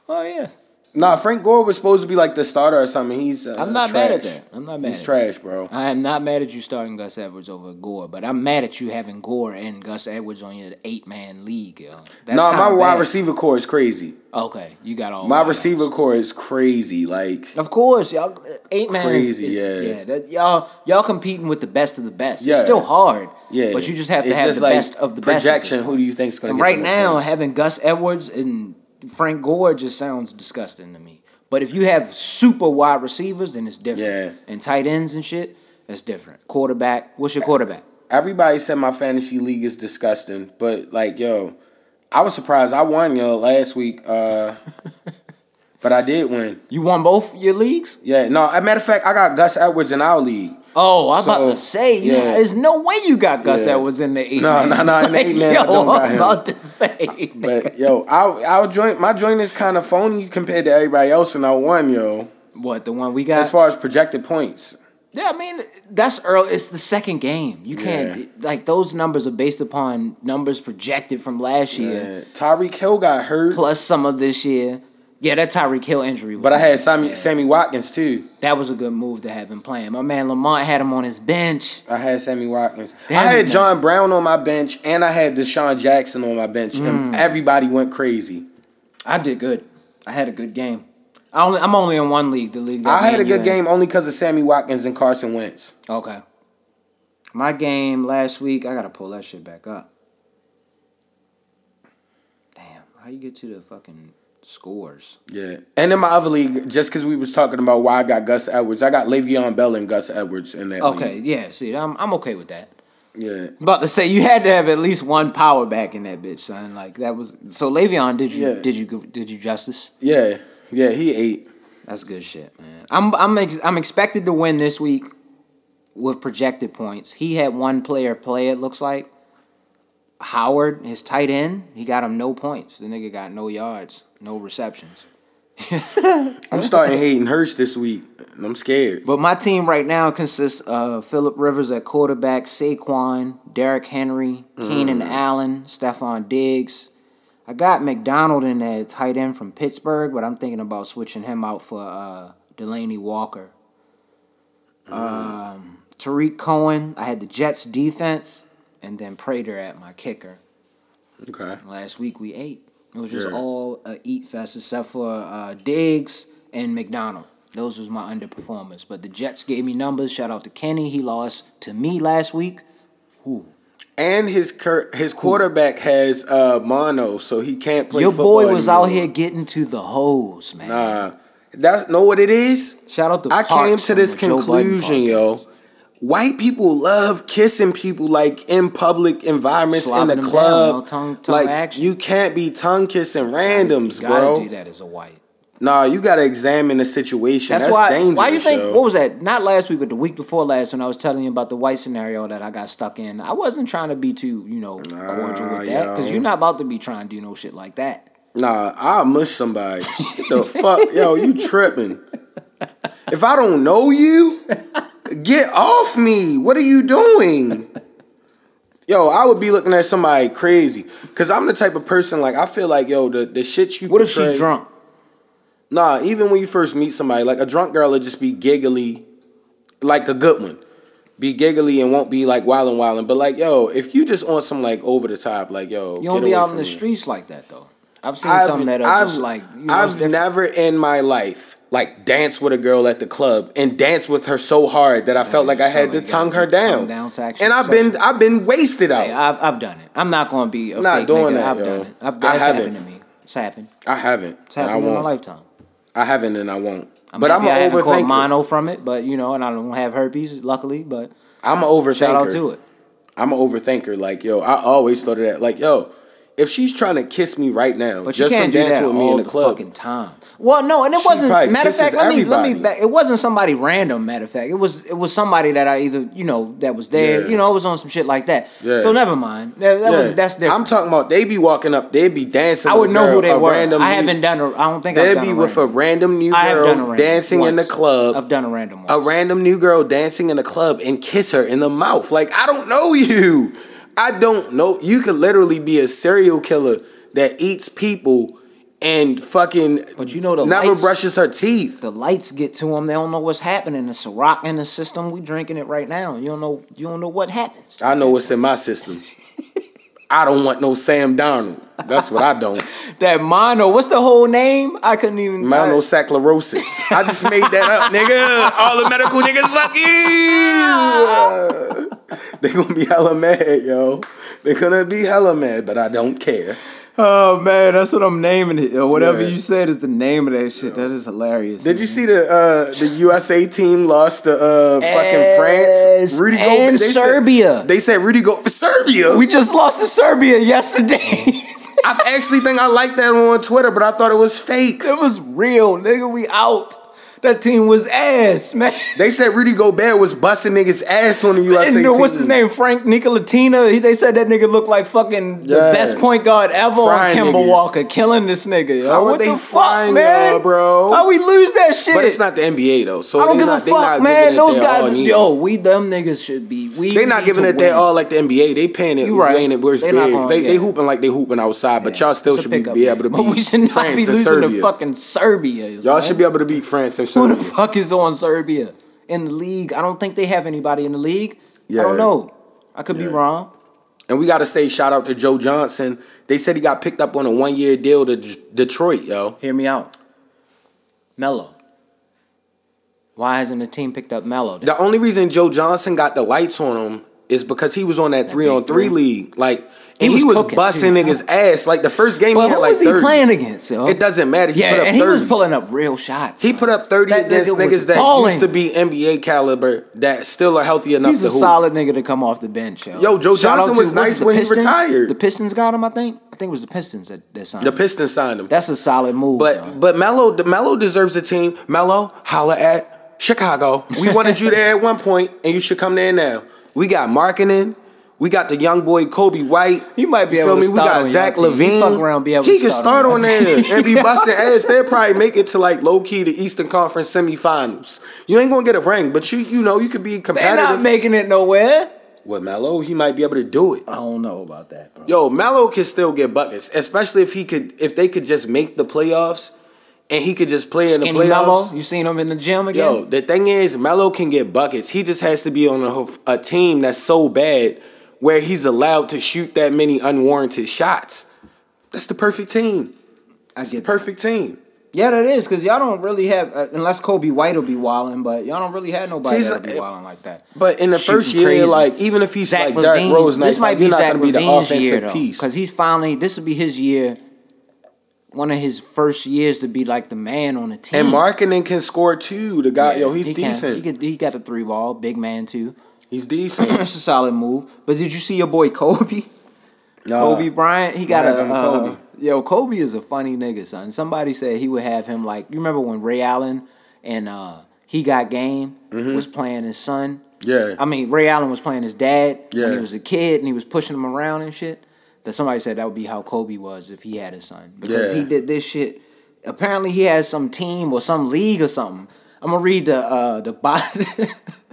Oh yeah, Nah, Frank Gore was supposed to be like the starter or something. He's uh, I'm not trash. mad at that. I'm not mad. He's trash, bro. I am not mad at you starting Gus Edwards over Gore, but I'm mad at you having Gore and Gus Edwards on your eight man league. Yo. That's nah, my kinda wide receiver core is crazy. Okay, you got all My receiver outs. core is crazy. Like, Of course, y'all eight man Crazy, is, yeah. is, yeah. That, y'all y'all competing with the best of the best. Yeah. It's still hard. yeah, but you just have to it's have the like best of the best. projection. of the Who do you think is going to right now, having Gus Edwards and Frank Gore just sounds disgusting to me. But if you have super wide receivers, then it's different. Yeah. And tight ends and shit, that's different. Quarterback, what's your quarterback? Everybody said my fantasy league is disgusting, but like, yo, I was surprised. I won yo last week, uh, but I did win. You won both your leagues? Yeah, no. As a matter of fact, I got Gus Edwards in our league. Oh, I was about to say, yeah. yeah. there's no way you got Gus Yeah. Edwards in the eight. No, no, no, in the eight man, I don't got I'm him. about to say. But yo, our our joint my joint is kind of phony compared to everybody else, and I won yo. what the one we got? As far as projected points, Yeah, I mean that's early. It's the second game. You can't like those numbers are based upon numbers projected from last year yeah. Tyreek Hill got hurt, plus some of this year. Yeah, that Tyreek Hill injury. Was but I had Sammy Sammy Watkins too. That was a good move to have him playing. My man Lamont had him on his bench. I had Sammy Watkins. I had. John Brown on my bench, and I had DeSean Jackson on my bench, Mm. and everybody went crazy. I did good. I had a good game. I only I'm only in one league. The league. That I had a good game only because of Sammy Watkins and Carson Wentz. Okay. My game last week, I gotta pull that shit back up. Damn, how you get to the fucking scores? Yeah, and in my other league, just because we was talking about why I got Gus Edwards, I got Le'Veon Bell and Gus Edwards in that. Okay, league. yeah. See, I'm I'm okay with that. Yeah. I'm about to say you had to have at least one power back in that bitch, son. Like that was so. Le'Veon, did you Yeah. did you did you justice? Yeah, yeah, he ate. That's good shit, man. I'm I'm ex- I'm expected to win this week with projected points. He had one player play. It looks like Howard, his tight end, he got him no points. The nigga got no yards, no receptions. I'm starting Hayden Hurst this week, and I'm scared. But my team right now consists of Philip Rivers at quarterback, Saquon, Derrick Henry, Keenan Allen, Stefon Diggs. I got McDonald in there, at tight end from Pittsburgh, but I'm thinking about switching him out for uh, Delanie Walker. Um, Tarik Cohen. I had the Jets defense, and then Prater at my kicker. Okay. Last week we ate. It was just Yeah. all a eat fest except for uh, Diggs and McDonald. Those was my underperformers. But the Jets gave me numbers. Shout out to Kenny. He lost to me last week. Who? And his cur- his quarterback has uh, mono, so he can't play. Your boy was out here getting to the hose, man. Nah, that's know what it is. Shout out to I Parks came to this the Joe Budden conclusion, yo. White people love kissing people like in public environments in the them down, club. no tongue- tongue like action. you can't be tongue kissing randoms, You gotta bro. do that as a white. Nah, you gotta examine the situation. That's, That's, why. dangerous. why you think? yo. What was that? Not last week, but the week before last, when I was telling you about the white scenario that I got stuck in. I wasn't trying to be too, you know, cordial with that because yo. you're not about to be trying to do no shit like that. Nah, I'll mush somebody. The fuck, yo, you tripping. If I don't know you, get off me. What are you doing? Yo, I would be looking at somebody crazy. Cause I'm the type of person like I feel like, yo, the, the shit you What if she drunk? Nah, even when you first meet somebody, like a drunk girl would just be giggly, like a good one. Be giggly and won't be like wildin' wildin'. But like, yo, if you just on some like over the top, like, yo, You don't get be out in the me. streets like that though. I've seen I've, some that are I've, just like you know, I've never in my life like dance with a girl at the club and dance with her so hard that I felt like I had to tongue her get the tongue down. down and I've been I've been wasted out. Hey, I've I've done it. I'm not gonna be a Not fake doing nigga. that, I've yo. done it. I've I that's haven't. happened to me. It's happened. I haven't. It's and I happened in my won't. lifetime. I haven't and I won't. I'm but I'm an overthinker. mono from it, but you know, and I don't have herpes, luckily. But I'm an overthinker. shout out to it. I'm an overthinker. Like, yo, I always thought of that. Like, yo, if she's trying to kiss me right now, But you just can't from dancing with me in the the club, fucking time. Well, no, and it She wasn't. Matter of fact, let me let me. Back, it wasn't somebody random. Matter of fact, it was it was somebody that I either you know that was there. Yeah. You know, it was on some shit like that. Yeah. So never mind. That, that Yeah. was that's different. I'm talking about they be walking up, they be dancing. I would a know girl, who they were. Random I new- haven't done. A, I don't think I've They'd done be a with a random. random new I have done a girl random dancing in the club. I've done a random one. a random new girl dancing in the club and kiss her in the mouth. Like, I don't know you. I don't know. You could literally be a serial killer that eats people and fucking But you know the never lights- brushes her teeth. the lights get to them. They don't know what's happening. It's a rock in the system. We drinking it right now. You don't know. You don't know what happens. I know what's in my system. I don't want no Sam Darnold. That's what I don't. That mono. What's the whole name? I couldn't even. Monosaccharosis. I just made that up, nigga. All the medical niggas fuck you. they gonna be hella mad, yo. They gonna be hella mad, but I don't care. Oh man, that's what I'm naming it. Or whatever Yeah. you said is the name of that shit. That is hilarious. Did you see the uh, the USA team lost to uh, fucking France? Rudy and Gobert. They Serbia. Said, they said Rudy go for Serbia. We just lost to Serbia yesterday. I actually think I liked that one on Twitter, but I thought it was fake. it was real, nigga. We out. That team was ass, man. They said Rudy Gobert was busting niggas ass on the USA And team. what's his name? Frank Ntilikina. He, they said that nigga looked like fucking the best point guard ever Frying on Kemba niggas. Walker, killing this nigga. Yo. How what they the fuck, man? bro? How we lose that shit? But it's not the NBA though, so I don't give not, a fuck, man. Those guys, yo, we them niggas should be. We They not giving it their all like the NBA. They paying it. You right. Paying it where it's They big. gonna- they, they hooping like they hooping outside, but y'all still should be, able to But we beat should not France be losing to fucking Serbia. Y'all should be able to beat France and Who the fuck is on Serbia in the league? I don't think they have anybody in the league. I don't know. I could be wrong. And we got to say shout out to Joe Johnson. They said he got picked up on a one year deal to D- Detroit, yo. Hear me out. Melo. Why hasn't the team picked up Melo? The only reason Joe Johnson got the lights on him is because he was on that three on three. league. Like, He and he was was, busting too. niggas' ass. Like the first game, but he had who like was he 30. playing against? Yo? It doesn't matter. He yeah, put up and 30. he was pulling up real shots. He put up 30 That against nigga niggas that balling. used to be NBA caliber that still are healthy enough He's to a hoop. solid nigga to come off the bench, yo. Yo, Joe Shout Johnson was nice when he retired. The Pistons got him, I think. I think it was the Pistons that, that signed The him. Pistons signed him. That's a solid move. But yo. but Melo the Melo deserves a team. Melo, holla at Chicago. We wanted you there at one point, and you should come there now. We got Markkanen. We got the young boy Coby White. He might be You able feel to me? We start got on Zach LaVine. fuck around, be able he to can start start on there and be busting ass. They'll probably make it to like low key the Eastern Conference semifinals. You ain't gonna get a ring, but you you know you could be competitive. They're not making it nowhere. With Melo, he might be able to do it. I don't know about that, bro. Yo, Melo can still get buckets, especially if he could, if they could just make the playoffs, and he could just play in the playoffs. Melo, you seen him in the gym again? Yo, the thing is, Melo can get buckets. He just has to be on a, a team that's so bad where he's allowed to shoot that many unwarranted shots. That's the perfect team. I That's the get perfect team. Yeah, that is because y'all don't really have uh, unless Coby White will be wilding, but y'all don't really have nobody He's that'll be a- wilding like that. But in the Shooting first year, crazy. like even if he's Zach like Derrick Rose, this might like, be Zach to be the LaVine's offensive year though, piece. because he's finally this will be his year, one of his first years to be like the man on the team. And Markkanen can score too. The guy, yo, he's he can. decent. He, could, he got the three ball, big man too. He's decent. It's a solid move. But did you see your boy Kobe? Nah. Kobe Bryant, he got a uh, Kobe? yo. Kobe is a funny nigga, son. Somebody said he would have him like you remember when Ray Allen and uh, he got game Mm-hmm. was playing his son. Yeah. I mean Ray Allen was playing his dad when he was a kid and he was pushing him around and shit. That somebody said that would be how Kobe was if he had a son because Yeah. he did this shit. Apparently he has some team or some league or something. I'm gonna read the uh, the bot.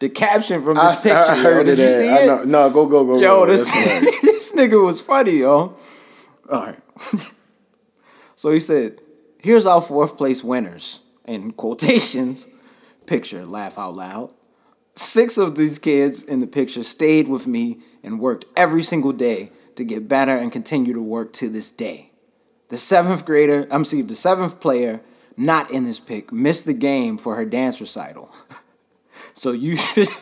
The caption from I, this picture. I yo. heard Did of you see I it? know. No, go, go, go, Yo, go. this, this nigga was funny, yo. All right. so he said, here's our fourth place winners. In quotations, picture, laugh out loud. Six of these kids in the picture stayed with me and worked every single day to get better and continue to work to this day. The seventh grader, I'm sorry, the seventh player not in this pic missed the game for her dance recital. So you should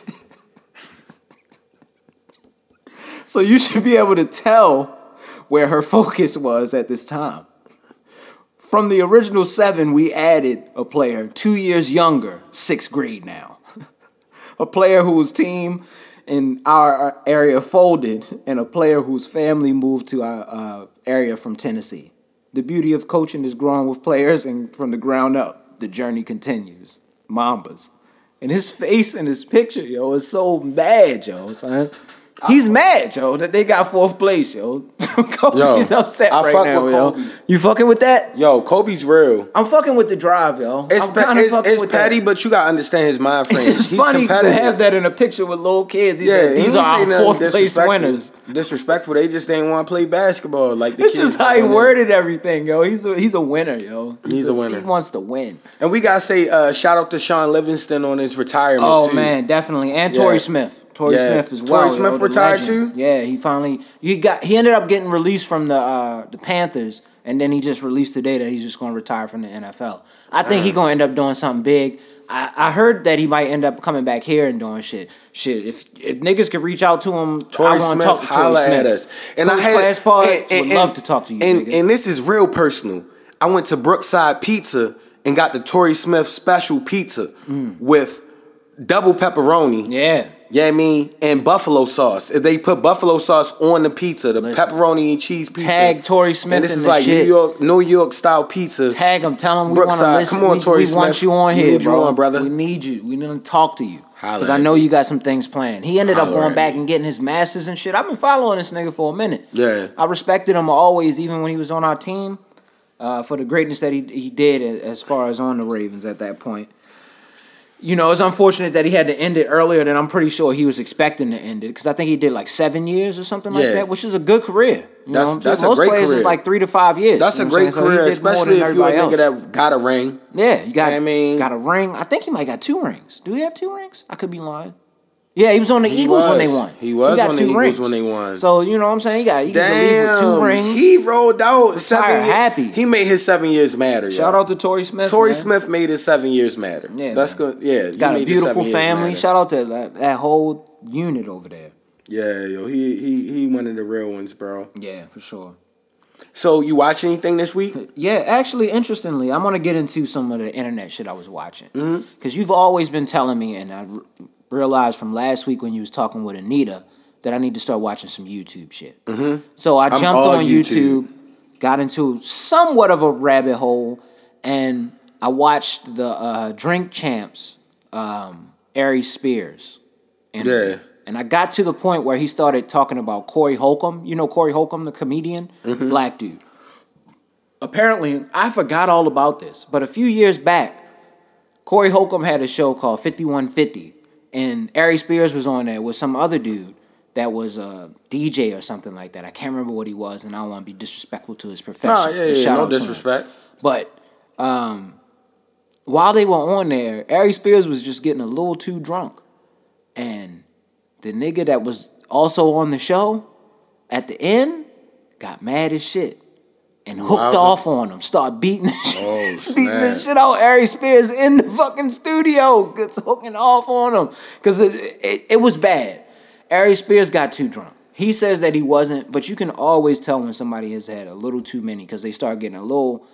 So you should be able to tell where her focus was at this time. From the original seven, we added a player two years younger, sixth grade now. a player whose team in our area folded, and a player whose family moved to our uh, area from Tennessee. The beauty of coaching is growing with players, and from the ground up, the journey continues. Mambas. And his face in his picture, yo, is so mad, yo, son. He's mad, yo, that they got fourth place, yo. Kobe's upset I right fuck now, with yo. Kobe. You fucking with that? Yo, Kobe's real. I'm fucking with the drive, yo. It's, I'm kinda it's, it's petty, that. but you gotta understand his mind frame. It's He's funny to competitive. have that in a picture with little kids. He yeah, said, these are our fourth place winners. Disrespectful. They just didn't want to play basketball like the It's kids. just how he worded everything, yo. He's a, he's a winner, yo. He's a winner. He wants to win. And we gotta say uh, shout out to Shaun Livingston on his retirement Oh too. man, definitely. And Yeah. Torrey Smith. Torrey Yeah. Smith as well. Torrey. Smith yo, retired legend. too? Yeah, he finally he got he ended up getting released from the uh, the Panthers, and then he just released today that he's just going to retire from the NFL. I think Uh. he going to end up doing something big. I, I heard that he might end up coming back here and doing shit. Shit, if if niggas could reach out to him, Torrey I want to talk to holla Smith. at us. And Coach I had Class Pod and- and- would love to talk to you. And, and this is real personal. I went to Brookside Pizza and got the Torrey Smith special pizza with double pepperoni. Mm. yeah, Yeah, I mean, and buffalo sauce. If they put buffalo sauce on the pizza, the Listen. pepperoni and cheese pizza. Tag Torrey Smith And this is like shit. New York, New York style pizza. Tag him. Tell him we want to listen. come on, we, Torrey we want you on We here, need you bro. on, brother. We need you. We need to talk to you because I know you got some things planned. He ended up going back and getting his masters and shit. I've been following this nigga for a minute. Yeah. I respected him always, even when he was on our team, uh, for the greatness that he he did as far as on the Ravens at that point. You know, it's unfortunate that he had to end it earlier than I'm pretty sure he was expecting to end it because I think he did like seven years or something like that, which is a good career. You That's- know, that's a most great players career. is like three to five years. That's a great saying? So career, especially if you're a nigga else. that got a ring. Yeah, you got. I mean- got a ring. I think he might got two rings. Do he have two rings? I could be lying. Yeah, he was on the He Eagles when they won. He was got on the Eagles when they won. So you know what I'm saying? He got he got the league with two Damn, rings. he rolled out seven. Happy. He made his seven years matter. Shout yo. out to Torrey Smith. Torrey man. Smith made his seven years matter. Yeah, that's man. good. Yeah, he got a beautiful family. Shout out to that, that whole unit over there. Yeah, yo, he he he one of the real ones, bro. Yeah, for sure. So you watch anything this week? Yeah, actually, interestingly, I'm gonna get into some of the internet shit I was watching Mm-hmm. because you've always been telling me, and I realized from last week when you was talking with Anita that I need to start watching some YouTube shit. Mm-hmm. So I jumped on YouTube. YouTube, got into somewhat of a rabbit hole, and I watched the uh, Drink Champs, um, Aries Spears. interview. Yeah. And I got to the point where he started talking about Corey Holcomb. You know Corey Holcomb, the comedian, Mm-hmm. black dude apparently I forgot all about this, but a few years back, Corey Holcomb had a show called 5150, and Ari Spears was on there with some other dude that was a DJ or something like that. I can't remember what he was, and I don't want to be disrespectful to his profession. Nah, yeah, yeah, no out to him. disrespect. But um, while they were on there, Ari Spears was just getting a little too drunk. And the nigga that was also on the show at the end got mad as shit and hooked off on him. Start beating the shit, Oh, beating the shit out Ari Spears in the fucking studio. Gets hooking off on him because it, it, it was bad. Ari Spears got too drunk. He says that he wasn't, but you can always tell when somebody has had a little too many because they start getting a little,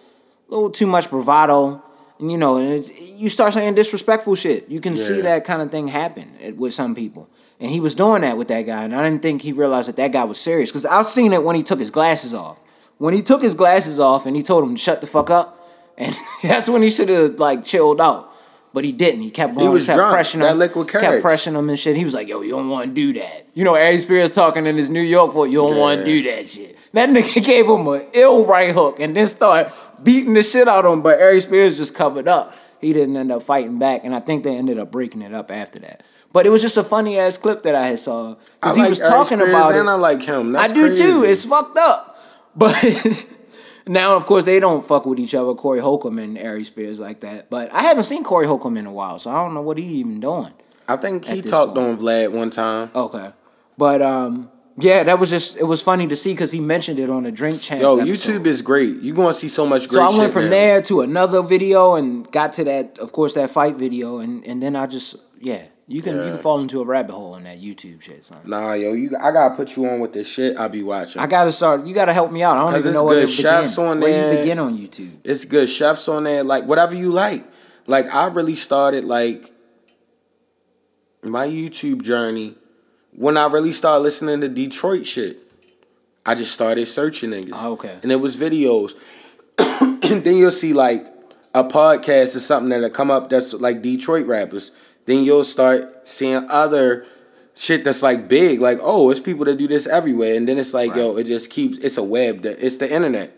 little too much bravado, and you know, and it's, you start saying disrespectful shit. You can see that kind of thing happen with some people, and he was doing that with that guy, and I didn't think he realized that that guy was serious because I've seen it when he took his glasses off. When he took his glasses off and he told him to shut the fuck up, and that's when he should have like chilled out. But he didn't. He kept going. was kept drunk. pressuring That him. liquid kept pressing him and shit. He was like, "Yo, you don't want to do that." You know, Ari Spears talking in his New York for you don't want to do that shit. That nigga gave him an ill right hook and then started beating the shit out of him. But Ari Spears just covered up. He didn't end up fighting back, and I think they ended up breaking it up after that. But it was just a funny ass clip that I had saw because he like was talking about and it. I like him. That's I do crazy. too. It's fucked up. But now, of course, they don't fuck with each other, Corey Holcomb and Ari Spears like that. But I haven't seen Corey Holcomb in a while, so I don't know what he even doing. I think he talked point. on Vlad one time. Okay, but um, yeah, that was just it was funny to see because he mentioned it on a Drink Champ. Yo, episode. YouTube is great. You're gonna see so much great So I went from now. there to another video and got to that, of course, that fight video, and and then I just yeah, you can you can fall into a rabbit hole in that YouTube shit, son. Nah, yo, you. I gotta put you on with this shit. I be watching. I gotta start. You gotta help me out. I don't even know where good to chefs begin. on where there. you begin on YouTube. it's good chefs on there. Like whatever you like. Like I really started like my YouTube journey when I really started listening to Detroit shit, I just started searching niggas. Oh, okay. And it was videos. and then you'll see like a podcast or something that'll come up that's like Detroit rappers. Then you'll start seeing other shit that's like big, like, oh, it's people that do this everywhere. And then it's like, yo, it just keeps it's a web that it's the internet.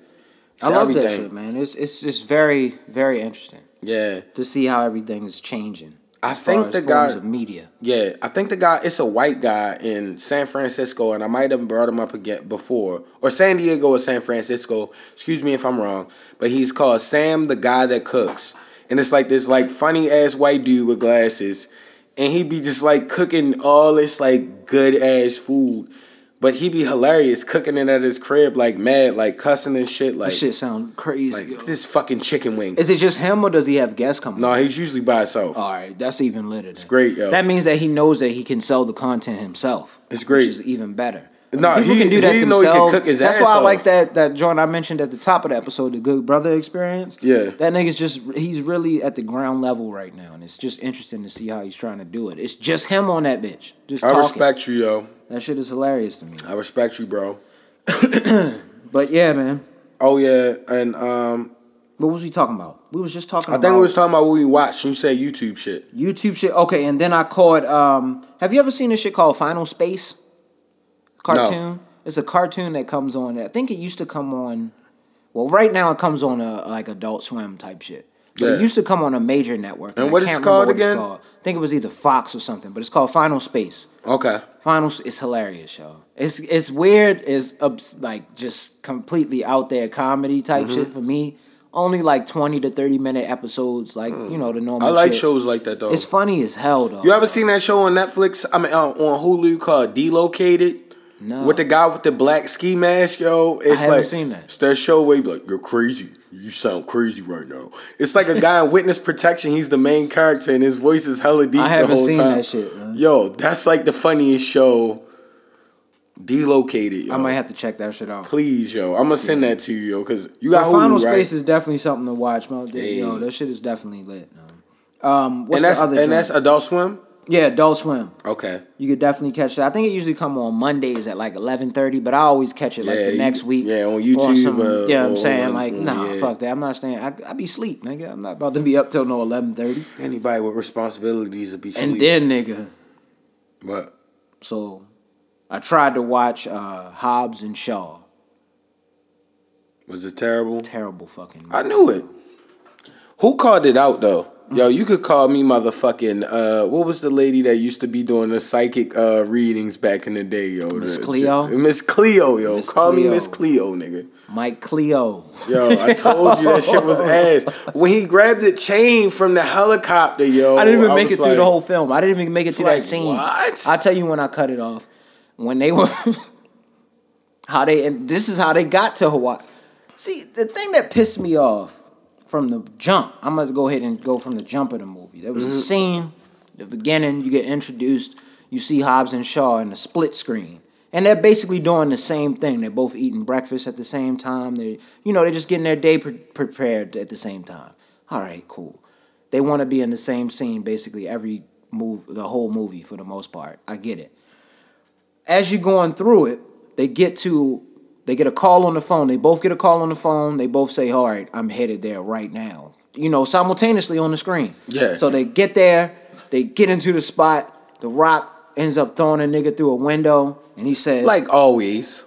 It's I love that shit, man. It's it's it's very very interesting Yeah. to see how everything is changing. I think the guy- of media. Yeah, I think the guy it's a white guy in San Francisco, and I might have brought him up again before, or San Diego or San Francisco. Excuse me if I'm wrong, but he's called Sam, the guy that cooks, and it's like this like funny ass white dude with glasses, and he'd be just like cooking all this like good ass food, but he'd be hilarious cooking it at his crib like mad, like cussing and shit, like That shit sound crazy. like yo. this fucking chicken wing. Is it just him or does he have guests coming? No, he's usually by himself. All right, that's even litter. It's great, yo. That means that he knows that he can sell the content himself. It's great. Which is even better. No, People he- can do that he know he can cook his That's why I like that that joint I mentioned at the top of the episode, the Good Brother Experience. Yeah. that nigga's just he's really at the ground level right now, and it's just interesting to see how he's trying to do it. It's just him on that bitch, just I talking. respect you, yo. that shit is hilarious to me. I respect you, bro. But yeah, man, Oh yeah, and um, what was we talking about? We was just talking. I about think we was talking about what we watched. You said YouTube shit. YouTube shit. Okay, and then I caught. Um, have you ever seen this shit called Final Space? Cartoon. It's a cartoon that comes on. I think it used to come on. Well, right now it comes on a like Adult Swim type shit. But Yeah. it used to come on a major network. And I what is it called remember what it's again? called. I think it was either Fox or something, but it's called Final Space. Okay. Final. It's hilarious, yo. It's it's weird. It's like just completely out there comedy type Mm-hmm. shit for me. Only like twenty to thirty minute episodes, like you know the normal. Mm. I like shit. shows like that though. It's funny as hell though. you ever seen that show on Netflix? I mean, uh, on Hulu called Delocated. No. With the guy with the black ski mask, yo. It's haven't like seen that. It's that show where he like, "You're crazy. You sound crazy right now." It's like a guy in witness protection. He's the main character, and his voice is hella deep I the haven't whole seen time. that shit. Man. Yo, that's like the funniest show. Delocated, yo. I might have to check that shit out. Please, yo. I'm gonna send that to you, yo, because you But got Final Hulu, right? Space is definitely something to watch, man. Yo, that shit is definitely lit. Man. Um, what's and that's the other? and that's Adult Swim. Yeah, Adult Swim. Okay. You could definitely catch that. I think it usually come on Mondays at like eleven thirty, but I always catch it like Yeah, the you- next week. yeah, on YouTube, some- uh, yeah, I'm saying on- like, on- nah, yeah. fuck that. I'm not staying. I, I be sleep, nigga. I'm not about to be up till no eleven thirty. Anybody with responsibilities to be And then, nigga, What? so I tried to watch uh, Hobbs and Shaw. was it terrible? Terrible fucking. I knew it. Who called it out though? Yo, you could call me motherfucking. Uh, what was the lady that used to be doing the psychic uh, readings back in the day, yo? Miss Cleo? Miss Cleo, yo. Miss call me Miss Cleo, nigga. Mike Cleo. Yo, I told you that shit was ass. When he grabbed the chain from the helicopter, yo. I didn't even make was it through like, the whole film. I didn't even make it through like, that scene. what? I'll tell you when I cut it off. When they were how they and this is how they got to Hawaii. See, the thing that pissed me off from the jump, I'm gonna go ahead and go from the jump of the movie. There was Mm-hmm. a scene, the beginning, you get introduced, you see Hobbs and Shaw in the split screen. And they're basically doing the same thing. They're both eating breakfast at the same time. They, you know, they're just getting their day pre- prepared at the same time. All right, cool. They want to be in the same scene basically every move, the whole movie for the most part. I get it. As you're going through it, they get to, they get a call on the phone. They both get a call on the phone. They both say, "All right, I'm headed there right now." You know, simultaneously on the screen. Yeah. So they get there. They get into the spot. The Rock ends up throwing a nigga through a window, and he says, Like always.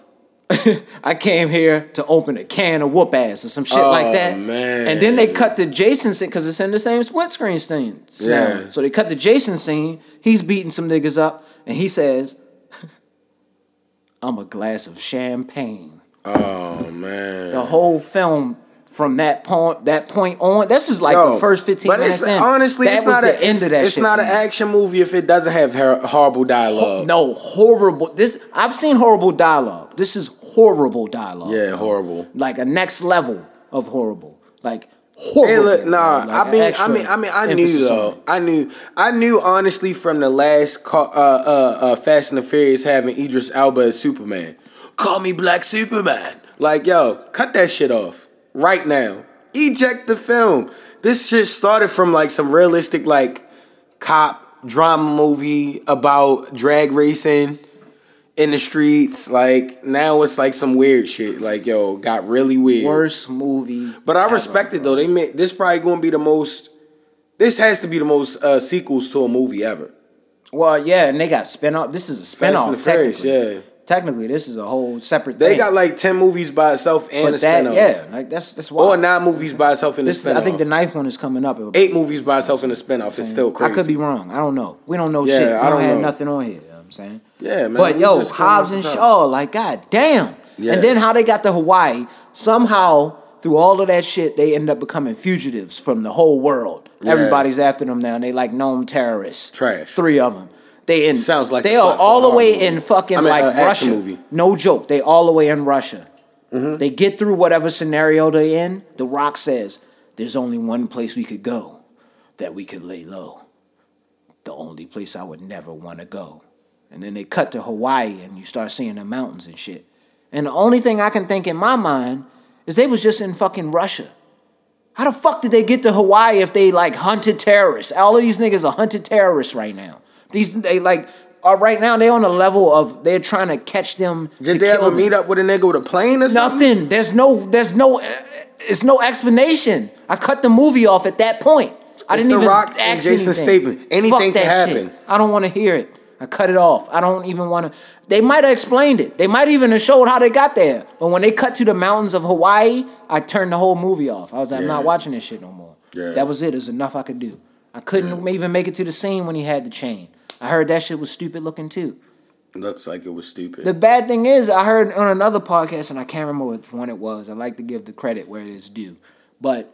I came here to open a can of whoop ass or some shit Oh, like that. man. And then they cut the Jason scene because it's in the same split screen scene. Yeah. So they cut the Jason scene. He's beating some niggas up, and he says, "I'm a glass of champagne." Oh man. The whole film. From that point, that point on, this was like Yo, the first fifteen but minutes. it's in. honestly, that it's not the a, end of that it's shit not an action movie if it doesn't have her- horrible dialogue. No, horrible. This I've seen horrible dialogue. This is horrible dialogue. Yeah, horrible. Like a next level of horrible. Like horrible. Hey, look, nah. Like I an mean, I mean, I mean, I knew though. I knew, I knew honestly from the last ca- uh, uh, uh, Fast and the Furious having Idris Elba as Superman. Call me Black Superman. Like, yo, cut that shit off right now. Eject the film. This shit started from like some realistic like cop drama movie about drag racing in the streets. Like now it's like some weird shit. Like yo, got really weird. Worst movie. But I respect it though. They made this probably gonna be the most. This has to be the most uh, sequels to a movie ever. Well, yeah, and they got spin off. This is a spin off. Technically. yeah. Technically, this is a whole separate They thing. got like ten movies by itself and but a that, spin-off. yeah, like that's that's Or wild. nine movies by itself and a This, spin-off. I think the ninth one is coming up. eight movies by itself and a spin-off is still crazy. I could be wrong. I don't know. We don't know Yeah, shit. We I don't, don't have know. nothing on here. You know what I'm saying. Yeah, man. But yo, Hobbs and. Shaw, like god damn. Yeah. And then how they got to Hawaii, somehow through all of that shit, they end up becoming fugitives from the whole world. Yeah. Everybody's after them now, and they like known terrorists. Trash. Three of them. They in. Sounds like they are plot for a all the way movie. in fucking I mean, like uh, Russia. movie. Mm-hmm. No joke. They all the way in Russia. They get through whatever scenario they're in. The Rock says, "There's only one place we could go, that we could lay low. The only place I would never want to go." And then they cut to Hawaii, and you start seeing the mountains and shit. And the only thing I can think in my mind is they was just in fucking Russia. How the fuck did they get to Hawaii if they like hunted terrorists? All of these niggas are hunted terrorists right now. These they like are right now they on a level of they're trying to catch them. Did they ever them. meet up with a nigga with a plane or something? Nothing. There's no. There's no. It's no explanation. I cut the movie off at that point. I It's didn't The even Rock and ask Jason anything. Statham. Anything can happen. shit. I don't want to hear it. I cut it off. I don't even want to. They might have explained it. They might even have showed how they got there. But when they cut to the mountains of Hawaii, I turned the whole movie off. I was like, I'm not watching this shit no more. Yeah. That was it. Was enough I could do. I couldn't even make it to the scene when he had the chain. I heard that shit was stupid looking too. Looks like it was stupid. The bad thing is, I heard on another podcast, and I can't remember which one it was. I like to give the credit where it is due, but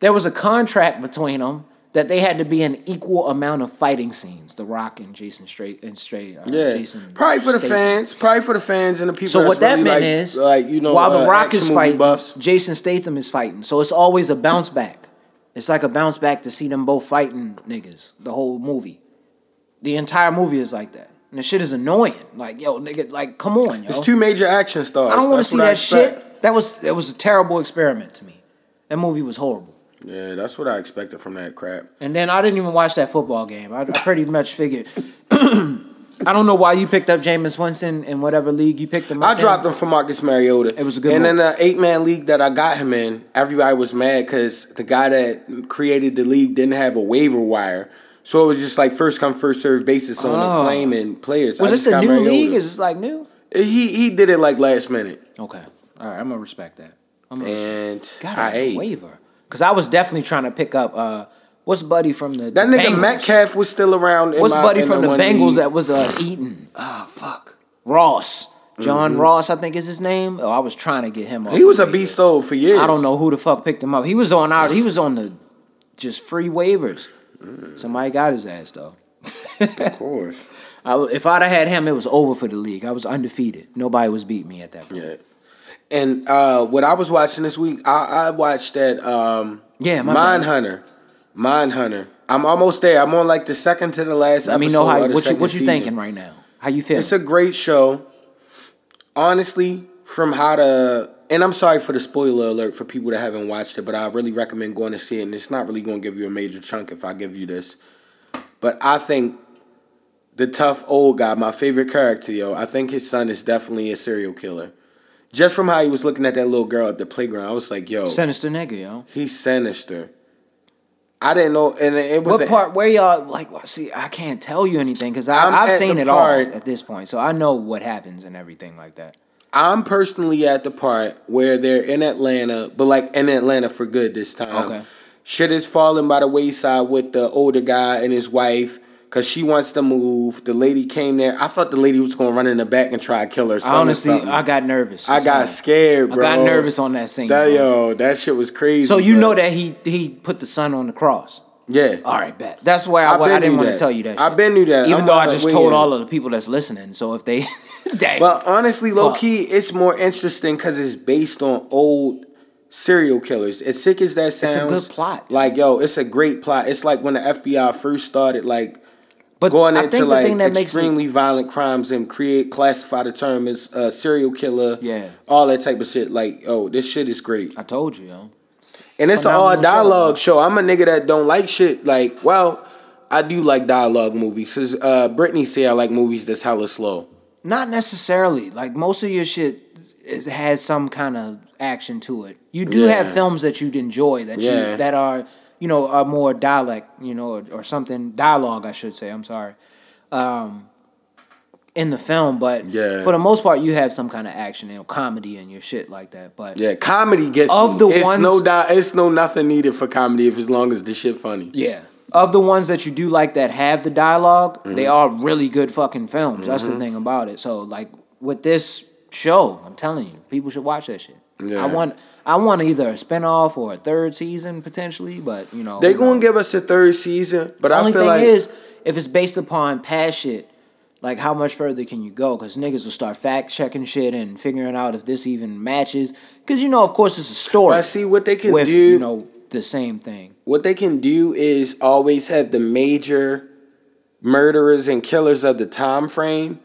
there was a contract between them that they had to be an equal amount of fighting scenes. The Rock and Jason Straight and Straight. Uh, yeah, Jason probably for the Statham. fans. Probably for the fans and the people. So that's what that really meant like, is, like you know, while uh, the Rock is fighting, buffs. Jason Statham is fighting. So it's always a bounce back. It's like a bounce back to see them both fighting niggas the whole movie. The entire movie is like that, and the shit is annoying. Like yo, nigga, like come on, yo. It's two major action stars. I don't want to see that shit. That was that was a terrible experiment to me. That movie was horrible. Yeah, that's what I expected from that crap. And then I didn't even watch that football game. I, I pretty much figured. I don't know why you picked up Jameis Winston in whatever league you picked him. Up. I dropped him for Marcus Mariota. It was a good And move. in the eight man league that I got him in, everybody was mad because the guy that created the league didn't have a waiver wire. So it was just like first come first serve basis on Oh. the claiming players. Was I this a new Mariota. league? Is this like new? He he did it like last minute, Okay, all right. I'm gonna respect that. I'm gonna, and God, I a ate. waiver because I was definitely trying to pick up. uh What's Buddy from the That the nigga Bengals? Metcalf was still around. In What's my, Buddy from the one Bengals that was uh Eaton? Ah fuck. Ross. John Mm-hmm. Ross, I think is his name. Oh, I was trying to get him. off He was a beast though for years. I don't know who the fuck picked him up. He was on our. He was on the just free waivers. Mm. Somebody got his ass though. Of course. I, if I'd have had him, it was over for the league. I was undefeated. Nobody was beating me at that point. Yeah. And uh, what I was watching this week, I, I watched that um, Yeah, my hunter, Mindhunter. Mindhunter. I'm almost there. I'm on like the second to the last Let me know how what you what you thinking right now. How you feel? It's a great show. Honestly, from how to and I'm sorry for the spoiler alert for people that haven't watched it, but I really recommend going to see it. And it's not really going to give you a major chunk if I give you this. But I think the tough old guy, my favorite character, yo, I think his son is definitely a serial killer. Just from how he was looking at that little girl at the playground, I was like, yo, Sinister nigga, yo. he's sinister. I didn't know, and it was What a- part? Where y'all like? well, See, I can't tell you anything because I've seen it part- all at this point, so I know what happens and everything like that. I'm personally at the part where they're in Atlanta, but like in Atlanta for good this time. Okay. Shit is falling by the wayside with the older guy and his wife because she wants to move. The lady came there. I thought the lady was going to run in the back and try to kill her son. or Honestly, something. I got nervous. I got scared, bro. I got nervous on that scene. That, bro. yo, that shit was crazy. So you but- know that he he put the son on the cross. Yeah. All right, bet. That's why I, I I, didn't want to tell you that. I've been knew that. Even I'm though I just told all of the people that's listening. So if they, dang. But honestly, low key, it's more interesting because it's based on old serial killers. As sick as that a sounds, good plot. Like yo, it's a great plot. It's like when the FBI first started, like but going I into like extremely violent crimes and create classify the term as a serial killer. Yeah. all that type of shit. Like oh, this shit is great. I told you, yo. And it's an all dialogue show. I'm a nigga that don't like shit. Like, well, I do like dialogue movies. Cause uh, Brittany say I like movies that's hella slow. Not necessarily. Like most of your shit is, has some kind of action to it. You do have films that you'd enjoy that Yeah. you that are you know a more dialect, you know, or, or something dialogue. I should say. I'm sorry. Um, in the film, but Yeah. for the most part, you have some kind of action, you know, comedy and your shit like that. But Yeah, comedy gets Of me. the it's ones- no di- it's no nothing needed for comedy if as long as the shit funny. Yeah. Of the ones that you do like that have the dialog they Mm-hmm. are really good fucking films. That's the thing about it. So like with this show, I'm telling you, people should watch that shit. Yeah. I want I want either a spinoff or a third season potentially, but you know they're gonna give us a third season, but I Only feel thing like is, if it's based upon past shit, like how much further can you go? Because niggas will start fact checking shit and figuring out if this even matches. Because you know, of course, it's a story. I see what they can with do. you know the same thing. what they can do is always have the major murderers and killers of the time frame,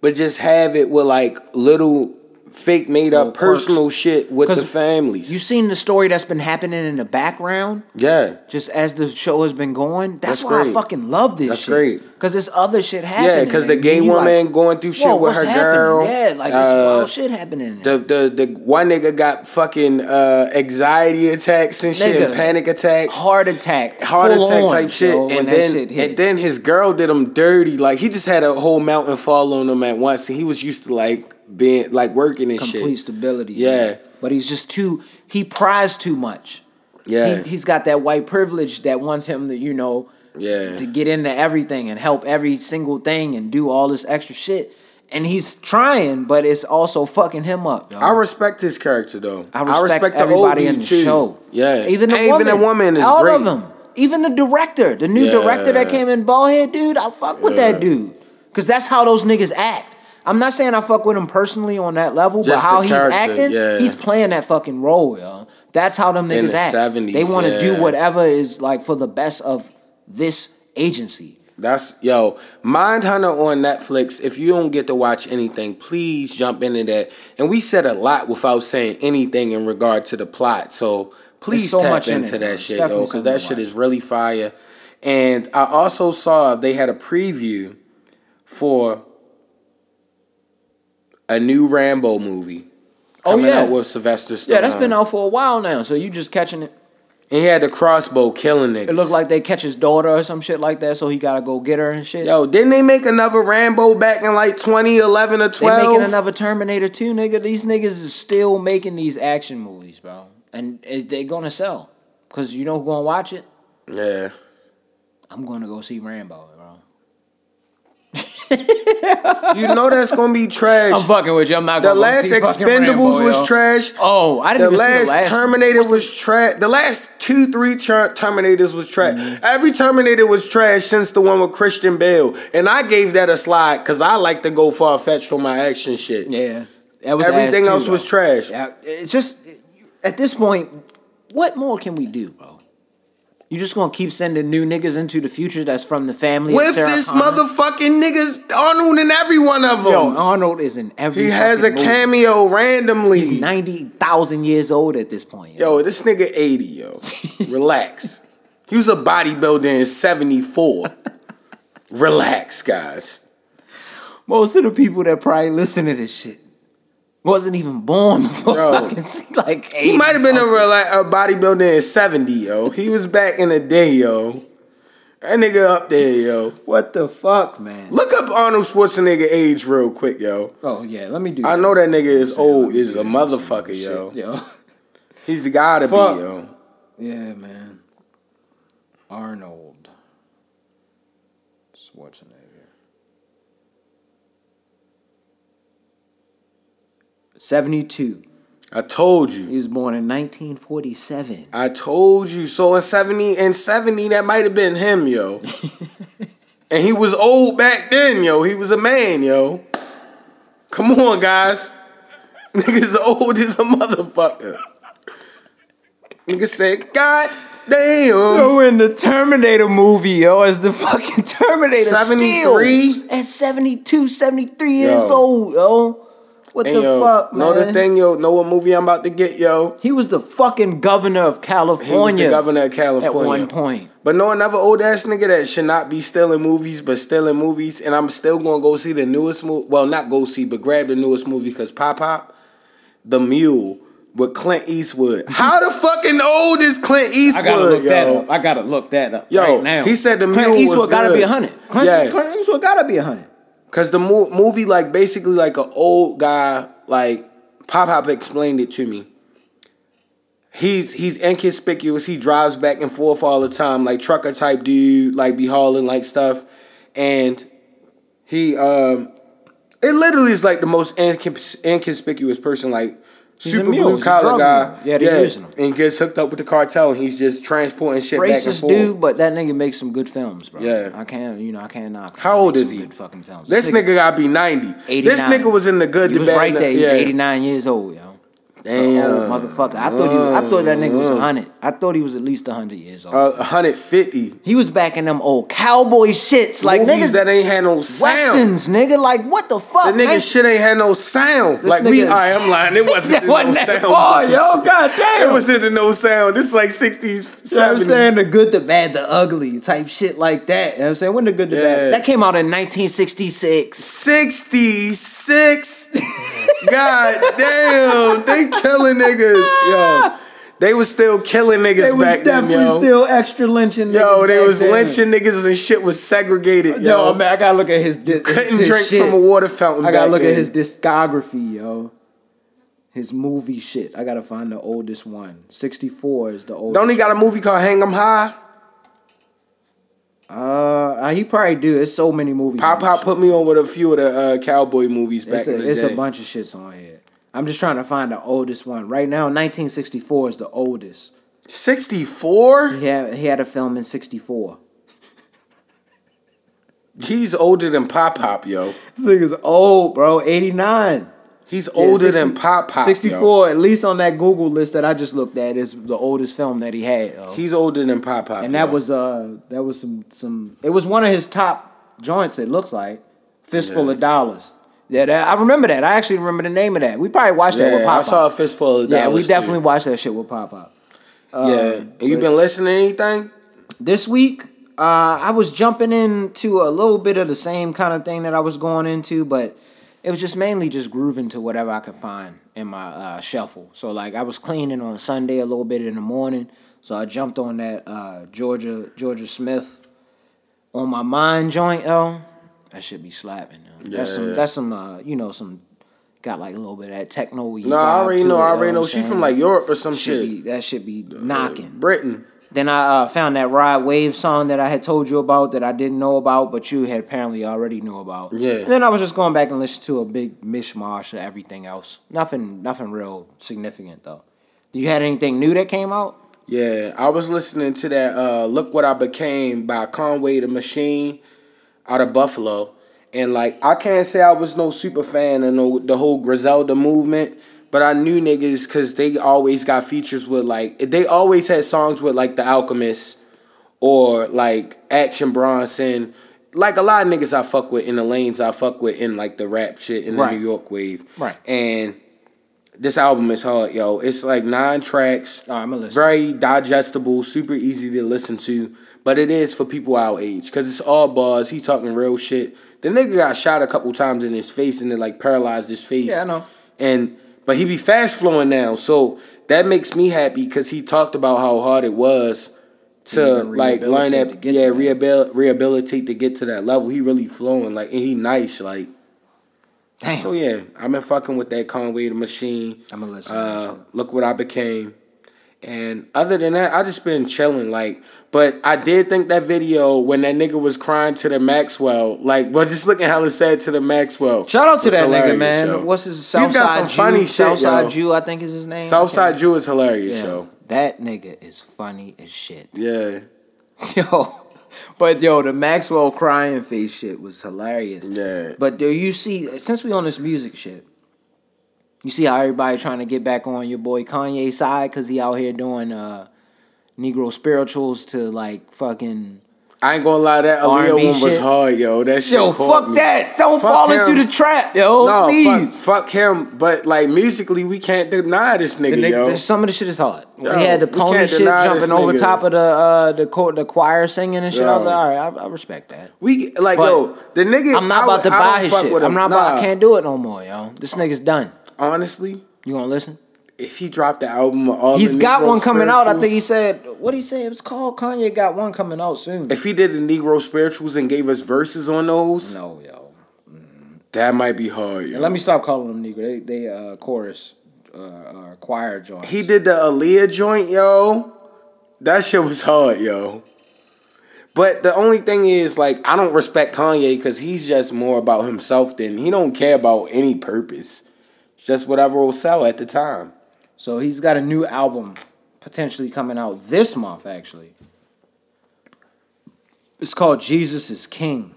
but just have it with like little fake made up personal shit with the families. You seen the story that's been happening in the background? yeah. just as the show has been going. That's, That's why I fucking love this That's shit. great. Because there's other shit happening. Yeah, because the gay woman like, going through shit with her happening? girl. Yeah, like this uh, wild shit happening. The, the the one nigga got fucking uh, anxiety attacks and shit, and panic attacks. heart attack, heart full attack on, type shit, yo, and then shit and then his girl did him dirty. Like he just had a whole mountain fall on him at once, and he was used to like being like working and shit, complete shit. stability. Yeah. but he's just too. He pries too much. Yeah, He, he's got that white privilege that wants him to, you know, yeah, to get into everything and help every single thing and do all this extra shit. And he's trying, but it's also fucking him up. dog. I respect his character though. I respect, everybody in the too. show. Yeah, even the woman, even the woman is all great. of them. Even the director, the new Yeah. director that came in, ballhead dude. I fuck with Yeah. that dude, cause that's how those niggas act. I'm not saying I fuck with him personally on that level, but how he's acting, yeah. he's playing that fucking role, yo. That's how them In niggas the act. 70s, they want to do whatever is like for the best of this agency. That's yo, Mindhunter on Netflix. If you don't get to watch anything, please jump into that. And we said a lot without saying anything in regard to the plot. So please so tap in into it, that shit, Definitely yo, because that shit is really fire. And I also saw they had a preview for a new Rambo movie Oh, coming yeah. out with Sylvester Stallone. Yeah, that's been out for a while now. So you just catching it. And he had the crossbow killing niggas. It looked like they catch his daughter or some shit like that, so he gotta go get her and shit. Yo, didn't they make another Rambo back in like 2011 or 12? They making another Terminator 2, nigga. These niggas is still making these action movies, bro. And it- they gonna sell. Cause you know who gonna watch it? Yeah. I'm gonna go see Rambo. You know that's gonna be trash. I'm fucking with you. I'm not the last Expendables Rambo, was yo. trash. Oh, I didn't even last, the last one. Terminator was trash. The last two, three ter- Terminators was trash. Mm-hmm. Every Terminator was trash since the one with Christian Bale, and I gave that a slide because I like to go far fetched on my action shit. Yeah. That was Everything ass too, else was trash. Yeah, it's just at this point, what more can we do, bro? You just gonna keep sending new niggas into the future that's from the family of With this Connor? motherfucking niggas, Arnold in every one of them. Yo, Arnold is in every. he has a movie. cameo randomly. He's ninety thousand years old at this point. Yo, this nigga 80, yo. Relax. He was a bodybuilder in 74. Relax, guys. most of the people that probably listen to this shit wasn't even born before Yo. fucking like. He might have been a, real, like, a bodybuilder in 70, yo. He was back in the day, yo. That nigga up there, yo. What the fuck, man? Look up Arnold Schwarzenegger age real quick, yo. Oh yeah, let me do. I that. know that nigga is old, is a motherfucker, yo. Yo. He's gotta Fuck. be, yo. Yeah, man. Arnold Schwarzenegger. Seventy-two. I told you. He was born in 1947. I told you. So in 70 and 70, that might have been him, yo. and he was old back then, yo. He was a man, yo. Come on, guys. Nigga's old as a motherfucker. Nigga said, God damn. Yo, in the Terminator movie, yo, as the fucking Terminator 73? still at 72, 73 years old, yo. What And the yo, fuck, man? know the thing, yo. Know what movie I'm about to get, yo? He was the fucking governor of California. He was the governor of California at one point. But know another old ass nigga that should not be still in movies, but still in movies, and I'm still gonna go see the newest movie. Well, not go see, but grab the newest movie because Pop Pop, The Mule with Clint Eastwood. How the fucking old is Clint Eastwood, yo? I gotta look that up Yo, now he said the Clint mule Eastwood was gotta good. be a hundred. Clint, Yeah. Clint Eastwood gotta be a hundred. Cause the mo- movie, like basically, like an old guy, like Pop Pop explained it to me. He's he's inconspicuous. He drives back and forth all the time, like trucker type dude, like be hauling like stuff, and he um, it literally is like the most incons- inconspicuous person, like super blue collar guy. Yeah, they using him. and gets hooked up with the cartel, and he's just transporting shit back and Racist forth. dude, but that nigga makes some good films, bro. Yeah. I can't, you know, I can't knock. How old is he? Good fucking films. This nigga gotta be ninety. This nigga was in the good, He bad, right there. He's yeah. 89 years old, yo. Damn. Damn, motherfucker. I thought he was, I thought that nigga was 100. I thought he was at least 100 years old. Uh, 150. he was back in them old cowboy shits, like Movies niggas, that ain't had no sound. westerns, nigga. Like what the fuck? The nigga man? shit ain't had no sound. This like we, nigga- I am lying. It wasn't That no wasn't that sound. far, yo. God damn. It wasn't in no sound. This like 60s, You know what I'm 70s. saying? The good, the bad, the ugly type shit like that. You know what I'm saying? When the good, the Yeah. bad. That came out in 1966. 66. God damn. They killing niggas. Yo. They was still killing niggas They was back then, definitely yo. still extra lynching niggas. yo, they was then. lynching niggas and shit was segregated, yo. Yo, man, I gotta look at his. Di- Couldn't his drink shit. from a water fountain I gotta look then. at his discography, yo. His movie shit. I gotta find the oldest one. 64 is the oldest. Don't he got a movie called Hang 'em High? Uh, he probably do. It's so many movies. Pop Pop put me on with a few of the uh, cowboy movies back It's, in a, the it's day. a bunch of shits on here. I'm just trying to find the oldest one. Right now, 1964 is the oldest. 64? He had, he had a film in 64. He's older than Pop Pop, yo. This nigga's old, bro. 89. He's Yeah, older 60 than Pop Pop. 64, at least on that Google list that I just looked at, is the oldest film that he had. yo. Yo. He's older than Pop Pop. and that yo. was uh that was some some it was one of his top joints it looks like fistful Yeah. of dollars yeah that, i remember that i actually remember the name of that we probably watched that with Yeah, I saw a pop fistful of yeah we definitely too. watched that shit with pop pop Yeah. And you been listening to anything? this week uh i was jumping into a little bit of the same kind of thing that i was going into but it was just mainly just grooving to whatever i could find in my uh, shuffle so like i was cleaning on sunday a little bit in the morning so i jumped on that uh, jorja jorja smith on my mind joint yo that should be slapping yo. that's Yeah. some that's some uh, you know some got like a little bit of that techno No, I already know. I already know. She from like Europe or some should shit. be, that should be knocking Britain. then I uh, found that Ride Wave song that I had told you about that I didn't know about, but you had apparently already knew about. Yeah. And then I was just going back and listening to a big mishmash of everything else. Nothing, nothing real significant though. You had anything new that came out? Yeah, I was listening to that uh, "Look What I Became" by Conway the Machine out of Buffalo, and like I can't say I was no super fan of no the whole Griselda movement, but I knew niggas because they always got features with like they always had songs with like the Alchemist or like Action Bronson. Like a lot of niggas I fuck with in the lanes I fuck with in like the rap shit in the Right. New York wave. Right. And this album is hard, yo. It's like nine tracks All right, I'm gonna listen. very digestible, super easy to listen to. But it is for people our age because it's all bars. He talking real shit. The nigga got shot a couple times in his face and it like paralyzed his face. Yeah, I know. And but he be fast flowing now, so that makes me happy because he talked about how hard it was to like learn that. yeah, rehabil- rehabilitate to get to that level. He really flowing like and he nice like. Damn. So yeah, I've been fucking with that Conway the Machine. I'm gonna Uh, look what I became. And other than that, I just been chilling. Like, but I did think that video when that nigga was crying to the Maxwell, like, well, just looking hella sad to the Maxwell. Shout out to that nigga, man. yo. What's his He's Southside got some Jew? funny shit, Southside. Jew, I think is his name. Southside Jew is hilarious, Yeah. yo. That nigga is funny as shit. Yeah, Yo, but yo, the Maxwell crying face shit was hilarious. yeah. But do you see since we on this music shit, you see how everybody trying to get back on your boy Kanye side because he out here doing uh Negro spirituals to like fucking I ain't gonna lie, that Aaliyah one was hard, yo. That shit Yo, fuck me. that. Don't Fuck fall him. into the trap, yo. No, please. fuck, fuck him. But like musically, we can't deny this nigga, The nigga- yo. some of the shit is hard. Yo, he had the we pony shit jumping over top of the uh, the co- the choir singing and shit. I was Yo. like, all right, I, I respect that. We like But yo, the nigga. I'm not I about to I buy don't his shit. I'm not about. Nah, I can't do it no more, yo. This nigga's done. Honestly, You gonna listen? If he dropped the album, all He's got Negro one coming out. I think he said. What did he say? It was called. Kanye got one coming out soon. If he did the Negro spirituals and gave us verses on those, no, yo. that might be hard, yo. Let me stop calling them Negro. They they uh chorus, uh, uh choir joint. He did the Aaliyah joint, yo. That shit was hard, yo. But the only thing is, like, I don't respect Kanye because he's just more about himself than he don't care about any purpose. Just whatever will sell at the time. So he's got a new album potentially coming out this month, actually. It's called Jesus is King.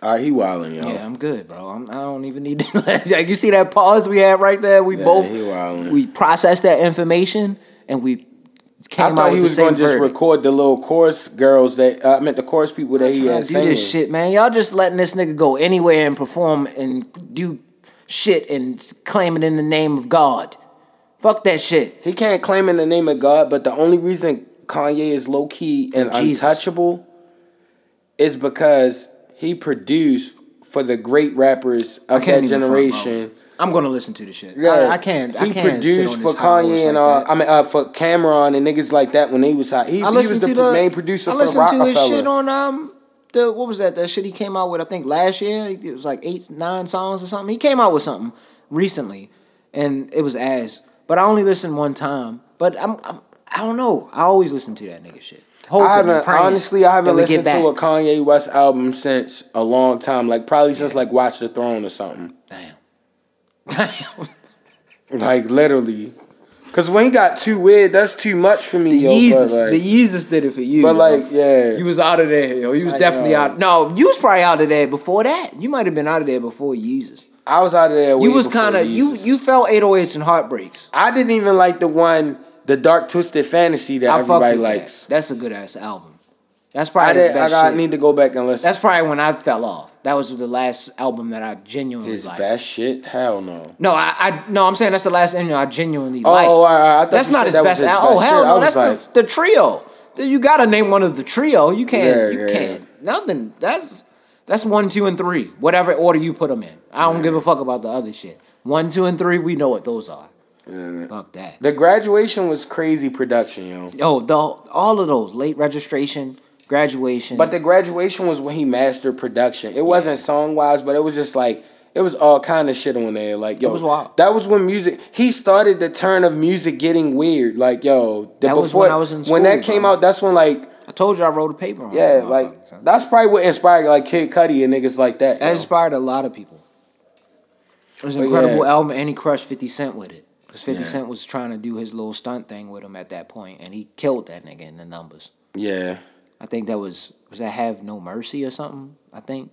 All right, he wilding, yo. Yeah, I'm good, bro. I'm, I don't even need to. like, you see that pause we had right there? We Yeah, both he we processed that information and we came I thought he was going to just record the little chorus girls that uh, I meant the chorus people that he had do singing. this shit, man. Y'all just letting this nigga go anywhere and perform and do shit and claim it in the name of God. Fuck that shit. He can't claim in the name of God, but the only reason Kanye is low key and Jesus. untouchable is because he produced for the great rappers of that front, generation. I'm gonna listen to the shit. Yeah, I, I can't. I He can't produced for Kanye and like uh. I mean uh, for Cam'ron and niggas like that when they was hot. He, he I was the to the main producer I for the listened to his shit on um the what was that that shit he came out with I think last year it was like eight nine songs or something he came out with something recently and it was ass but I only listened one time but I'm, I'm I don't know I always listen to that nigga shit. Hoping I haven't honestly. I haven't that we get listened to a. Kanye West album since a long time. Like probably since like Watch the Throne or something. Damn. Damn. Like literally, because when he got too weird, that's too much for me, The yo. Yeezus, like, the Yeezus did it for you. but yo. like, yeah, You was out of there, yo. You was I definitely know. out. No, you was probably out of there before that. You might have been out of there before Yeezus. I was out of there. You was kind of you. You felt 808s and heartbreaks. I didn't even like the one, the dark twisted fantasy that I everybody likes. that. That's a good ass album. That's probably his did. I got need to go back and listen. That's probably when I fell off. That was the last album that I genuinely his liked. best shit. Hell no. No, I, I no, I'm saying that's the last album I genuinely Oh, liked. all right, all right. I thought that's not his that best his album. Oh hell shit. No, that's the, the trio. You gotta name one of the trio. You can't. Yeah, you yeah. can't. Nothing. That's that's one, two, and three. Whatever order you put them in. I don't give a fuck about the other shit. One, two, and three. We know what those are. Fuck that. The graduation was crazy production, yo. Yo, the all of those late registration, graduation. But the graduation was when he mastered production. It wasn't song wise, but it was just like it was all kind of shit on there. Like yo, was wild. that was when music. He started the turn of music getting weird. Like yo, the, That was before when I was in when that came bro. out, that's when like I told you I wrote a paper on. yeah, that like that's probably what inspired like Kid Cudi and niggas like that. that yo. inspired a lot of people. It was an incredible yeah. album, and he crushed Fifty Cent with it. Because Fifty Yeah. Cent was trying to do his little stunt thing with him at that point, and he killed that nigga in the numbers. yeah. I think that was was that Have No Mercy or something. I think.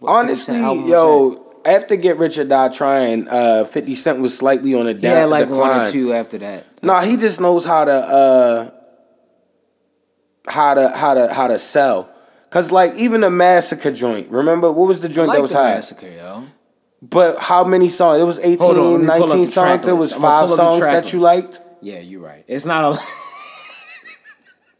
What 50 Honestly, Cent album was that? yo, after Get Rich or Die Trying, uh, Fifty Cent was slightly on a he down had like decline. one or two after that. No, he just knows how to uh how to how to how to sell. Cause like even the massacre joint, remember what was the I joint like that was the high? massacre, yo. But how many songs? It was 18, on, let me pull up 19 the track songs. It was five pull up the songs track that you liked. Yeah, you're right. It's not a.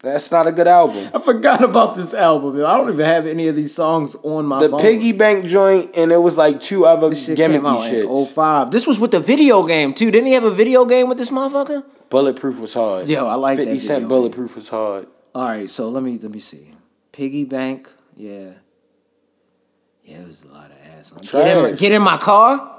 That's not a good album. I forgot about this album. I don't even have any of these songs on my The phone. Piggy Bank joint, and it was like two other This shit gimmicky in shits. 05. This was with the video game too. Didn't he have a video game with this motherfucker? Bulletproof was hard. Yo, I like that 50 Cent. Bulletproof was hard. All right, so let me let me see. Piggy bank, yeah, yeah, it was a lot of ass. on- Get in, my, get in my car.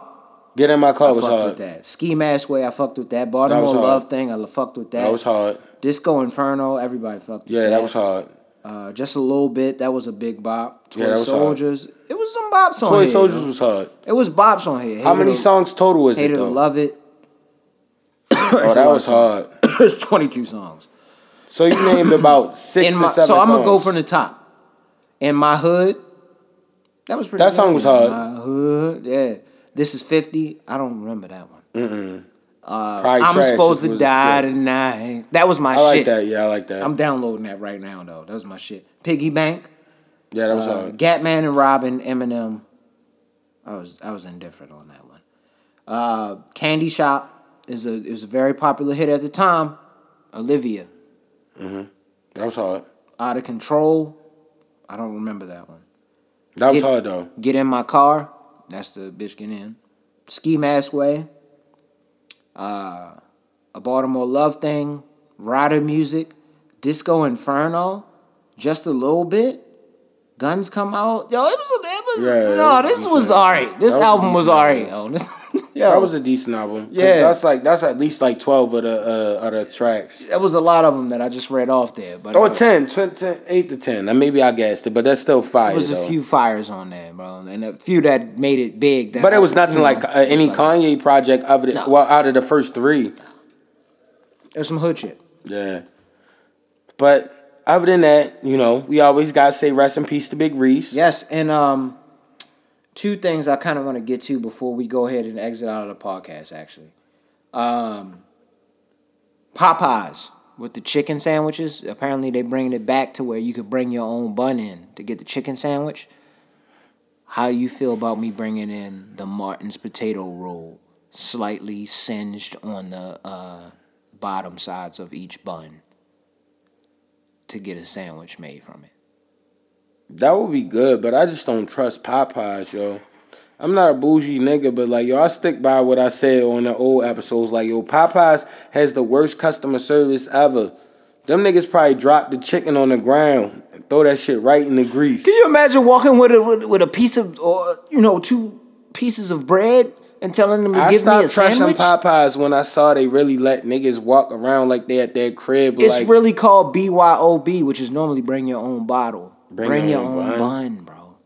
Get in my car I was fucked hard. with that. Ski mask way, I fucked with that. Baltimore hard. love thing, I fucked with that. That was hard. Disco Inferno, everybody fucked. Yeah, with that was hard. Uh, just a little bit. That was a big bop. Toy Yeah, that was hard. Soldiers. It was some bops on Toy here. Soldiers yo. was hard. It was bops on here. How Hated many to- songs total was it though? love it. Oh, that was hard. it's twenty two songs. So you named about six to my, seven so I'm gonna go from the top. In my hood, that was pretty. That song was In hard. My hood, yeah. This is fifty. I don't remember that one. Mm-mm. Probably I'm supposed to die tonight. That was my shit. I like that. Yeah, I like that. I'm downloading that right now though. That was my shit. Piggy Bank, yeah, that was uh, hard. Gatman and Robin, Eminem. I was I was indifferent on that one. Uh, Candy Shop is a is a very popular hit at the time. Olivia, That was hard. Out of Control. I don't remember that one. That was Get- hard though. Get in my car. That's the bitch get in. Ski Mask Way. Uh, a Baltimore Love Thing. Ryder Music. Disco Inferno. Just a little bit. Guns come out. Yo, it was. It was. Yeah, no, was this decent. was alright. This was album was alright. Yo, this, yo, That was a decent album. Yeah. that's like that's at least like twelve of the uh, of the tracks. That was a lot of them that I just read off there. But Or uh, 10, 20, 10, 8 to ten. And maybe I guessed it, but that's still fire. There was a few fires on there, bro, and a few that made it big. That But it was nothing like uh, any like- Kanye project other than No. well out of the first three. There's some hood shit. Yeah. But other than that, you know, we always gotta say rest in peace to Big Reese. Yes, and um, two things I kind of want to get to before we go ahead and exit out of the podcast. Actually, um, Popeyes with the chicken sandwiches. Apparently, they bringing it back to where you could bring your own bun in to get the chicken sandwich. How you feel about me bringing in the Martin's potato roll, slightly singed on the uh, bottom sides of each bun, to get a sandwich made from it? That would be good, but I just don't trust Popeyes, yo. I'm not a bougie nigga, but like yo, I stick by what I said on the old episodes. Like yo, Popeyes has the worst customer service ever. Them niggas probably drop the chicken on the ground and throw that shit right in the grease. Can you imagine walking with a with, with a piece of or you know two pieces of bread and telling them to I give me a sandwich? I stopped trusting? Popeyes when I saw they really let niggas walk around like they at their crib. It's like, really called BYOB, which is normally bring your own bottle. Bring Bring, your your, own own bun. bun. bro.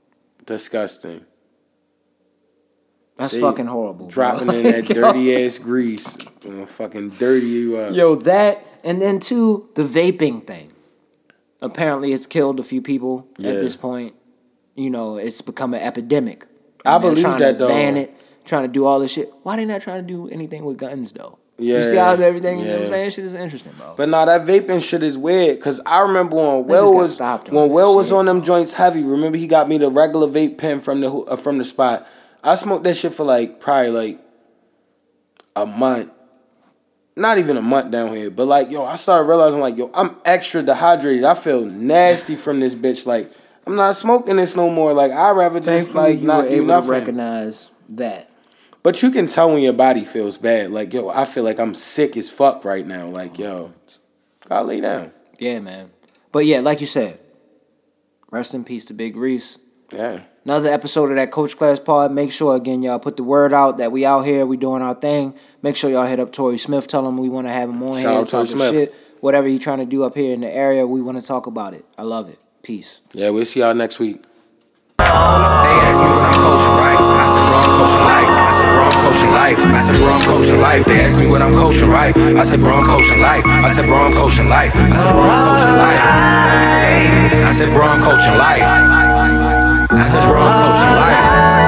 disgusting. That's They fucking horrible. bro. Dropping in that dirty ass grease, gonna fucking dirty you up. Yo, that and then two, the vaping thing. Apparently, it's killed a few people Yeah. at this point. You know, it's become an epidemic. I believe trying that, to though. Ban it, trying to do all this shit. Why they not trying to do anything with guns though? You see how everything. You know what I'm yeah. saying? Shit is interesting, bro. But no, that vaping shit is weird. Cause I remember when Will was when Will was shit, on them joints heavy. Remember he got me the regular vape pen from the uh, from the spot. I smoked that shit for like probably like a month. Not even a month down here, but like yo, I started realizing like yo, I'm extra dehydrated. I feel nasty from this bitch. Like I'm not smoking this no more. Like I'd rather just Thankfully, like you not were do able nothing. to recognize that. But you can tell when your body feels bad. Like, yo, I feel like I'm sick as fuck right now. Like, yo, gotta lay down. Yeah, man. But yeah, like you said, rest in peace to Big Reese. Yeah. Another episode of that Coach Class Pod. Make sure again, y'all put the word out that we out here, we doing our thing. Make sure y'all hit up Torrey Smith. Tell him we want to have him on Shout here. out Torrey Smith. Shit. Whatever you trying to do up here in the area, we want to talk about it. I love it. Peace. Yeah, we'll see y'all next week. They ask me what I'm coaching, right? I said, I'm coaching life. I said, I'm coaching life. I said, I'm coaching life. They ask me what I'm coaching, right? I said, I'm coaching life. I said, I'm coaching life. I said, I'm coaching life. I said, I'm coaching life. I said, bro, I'm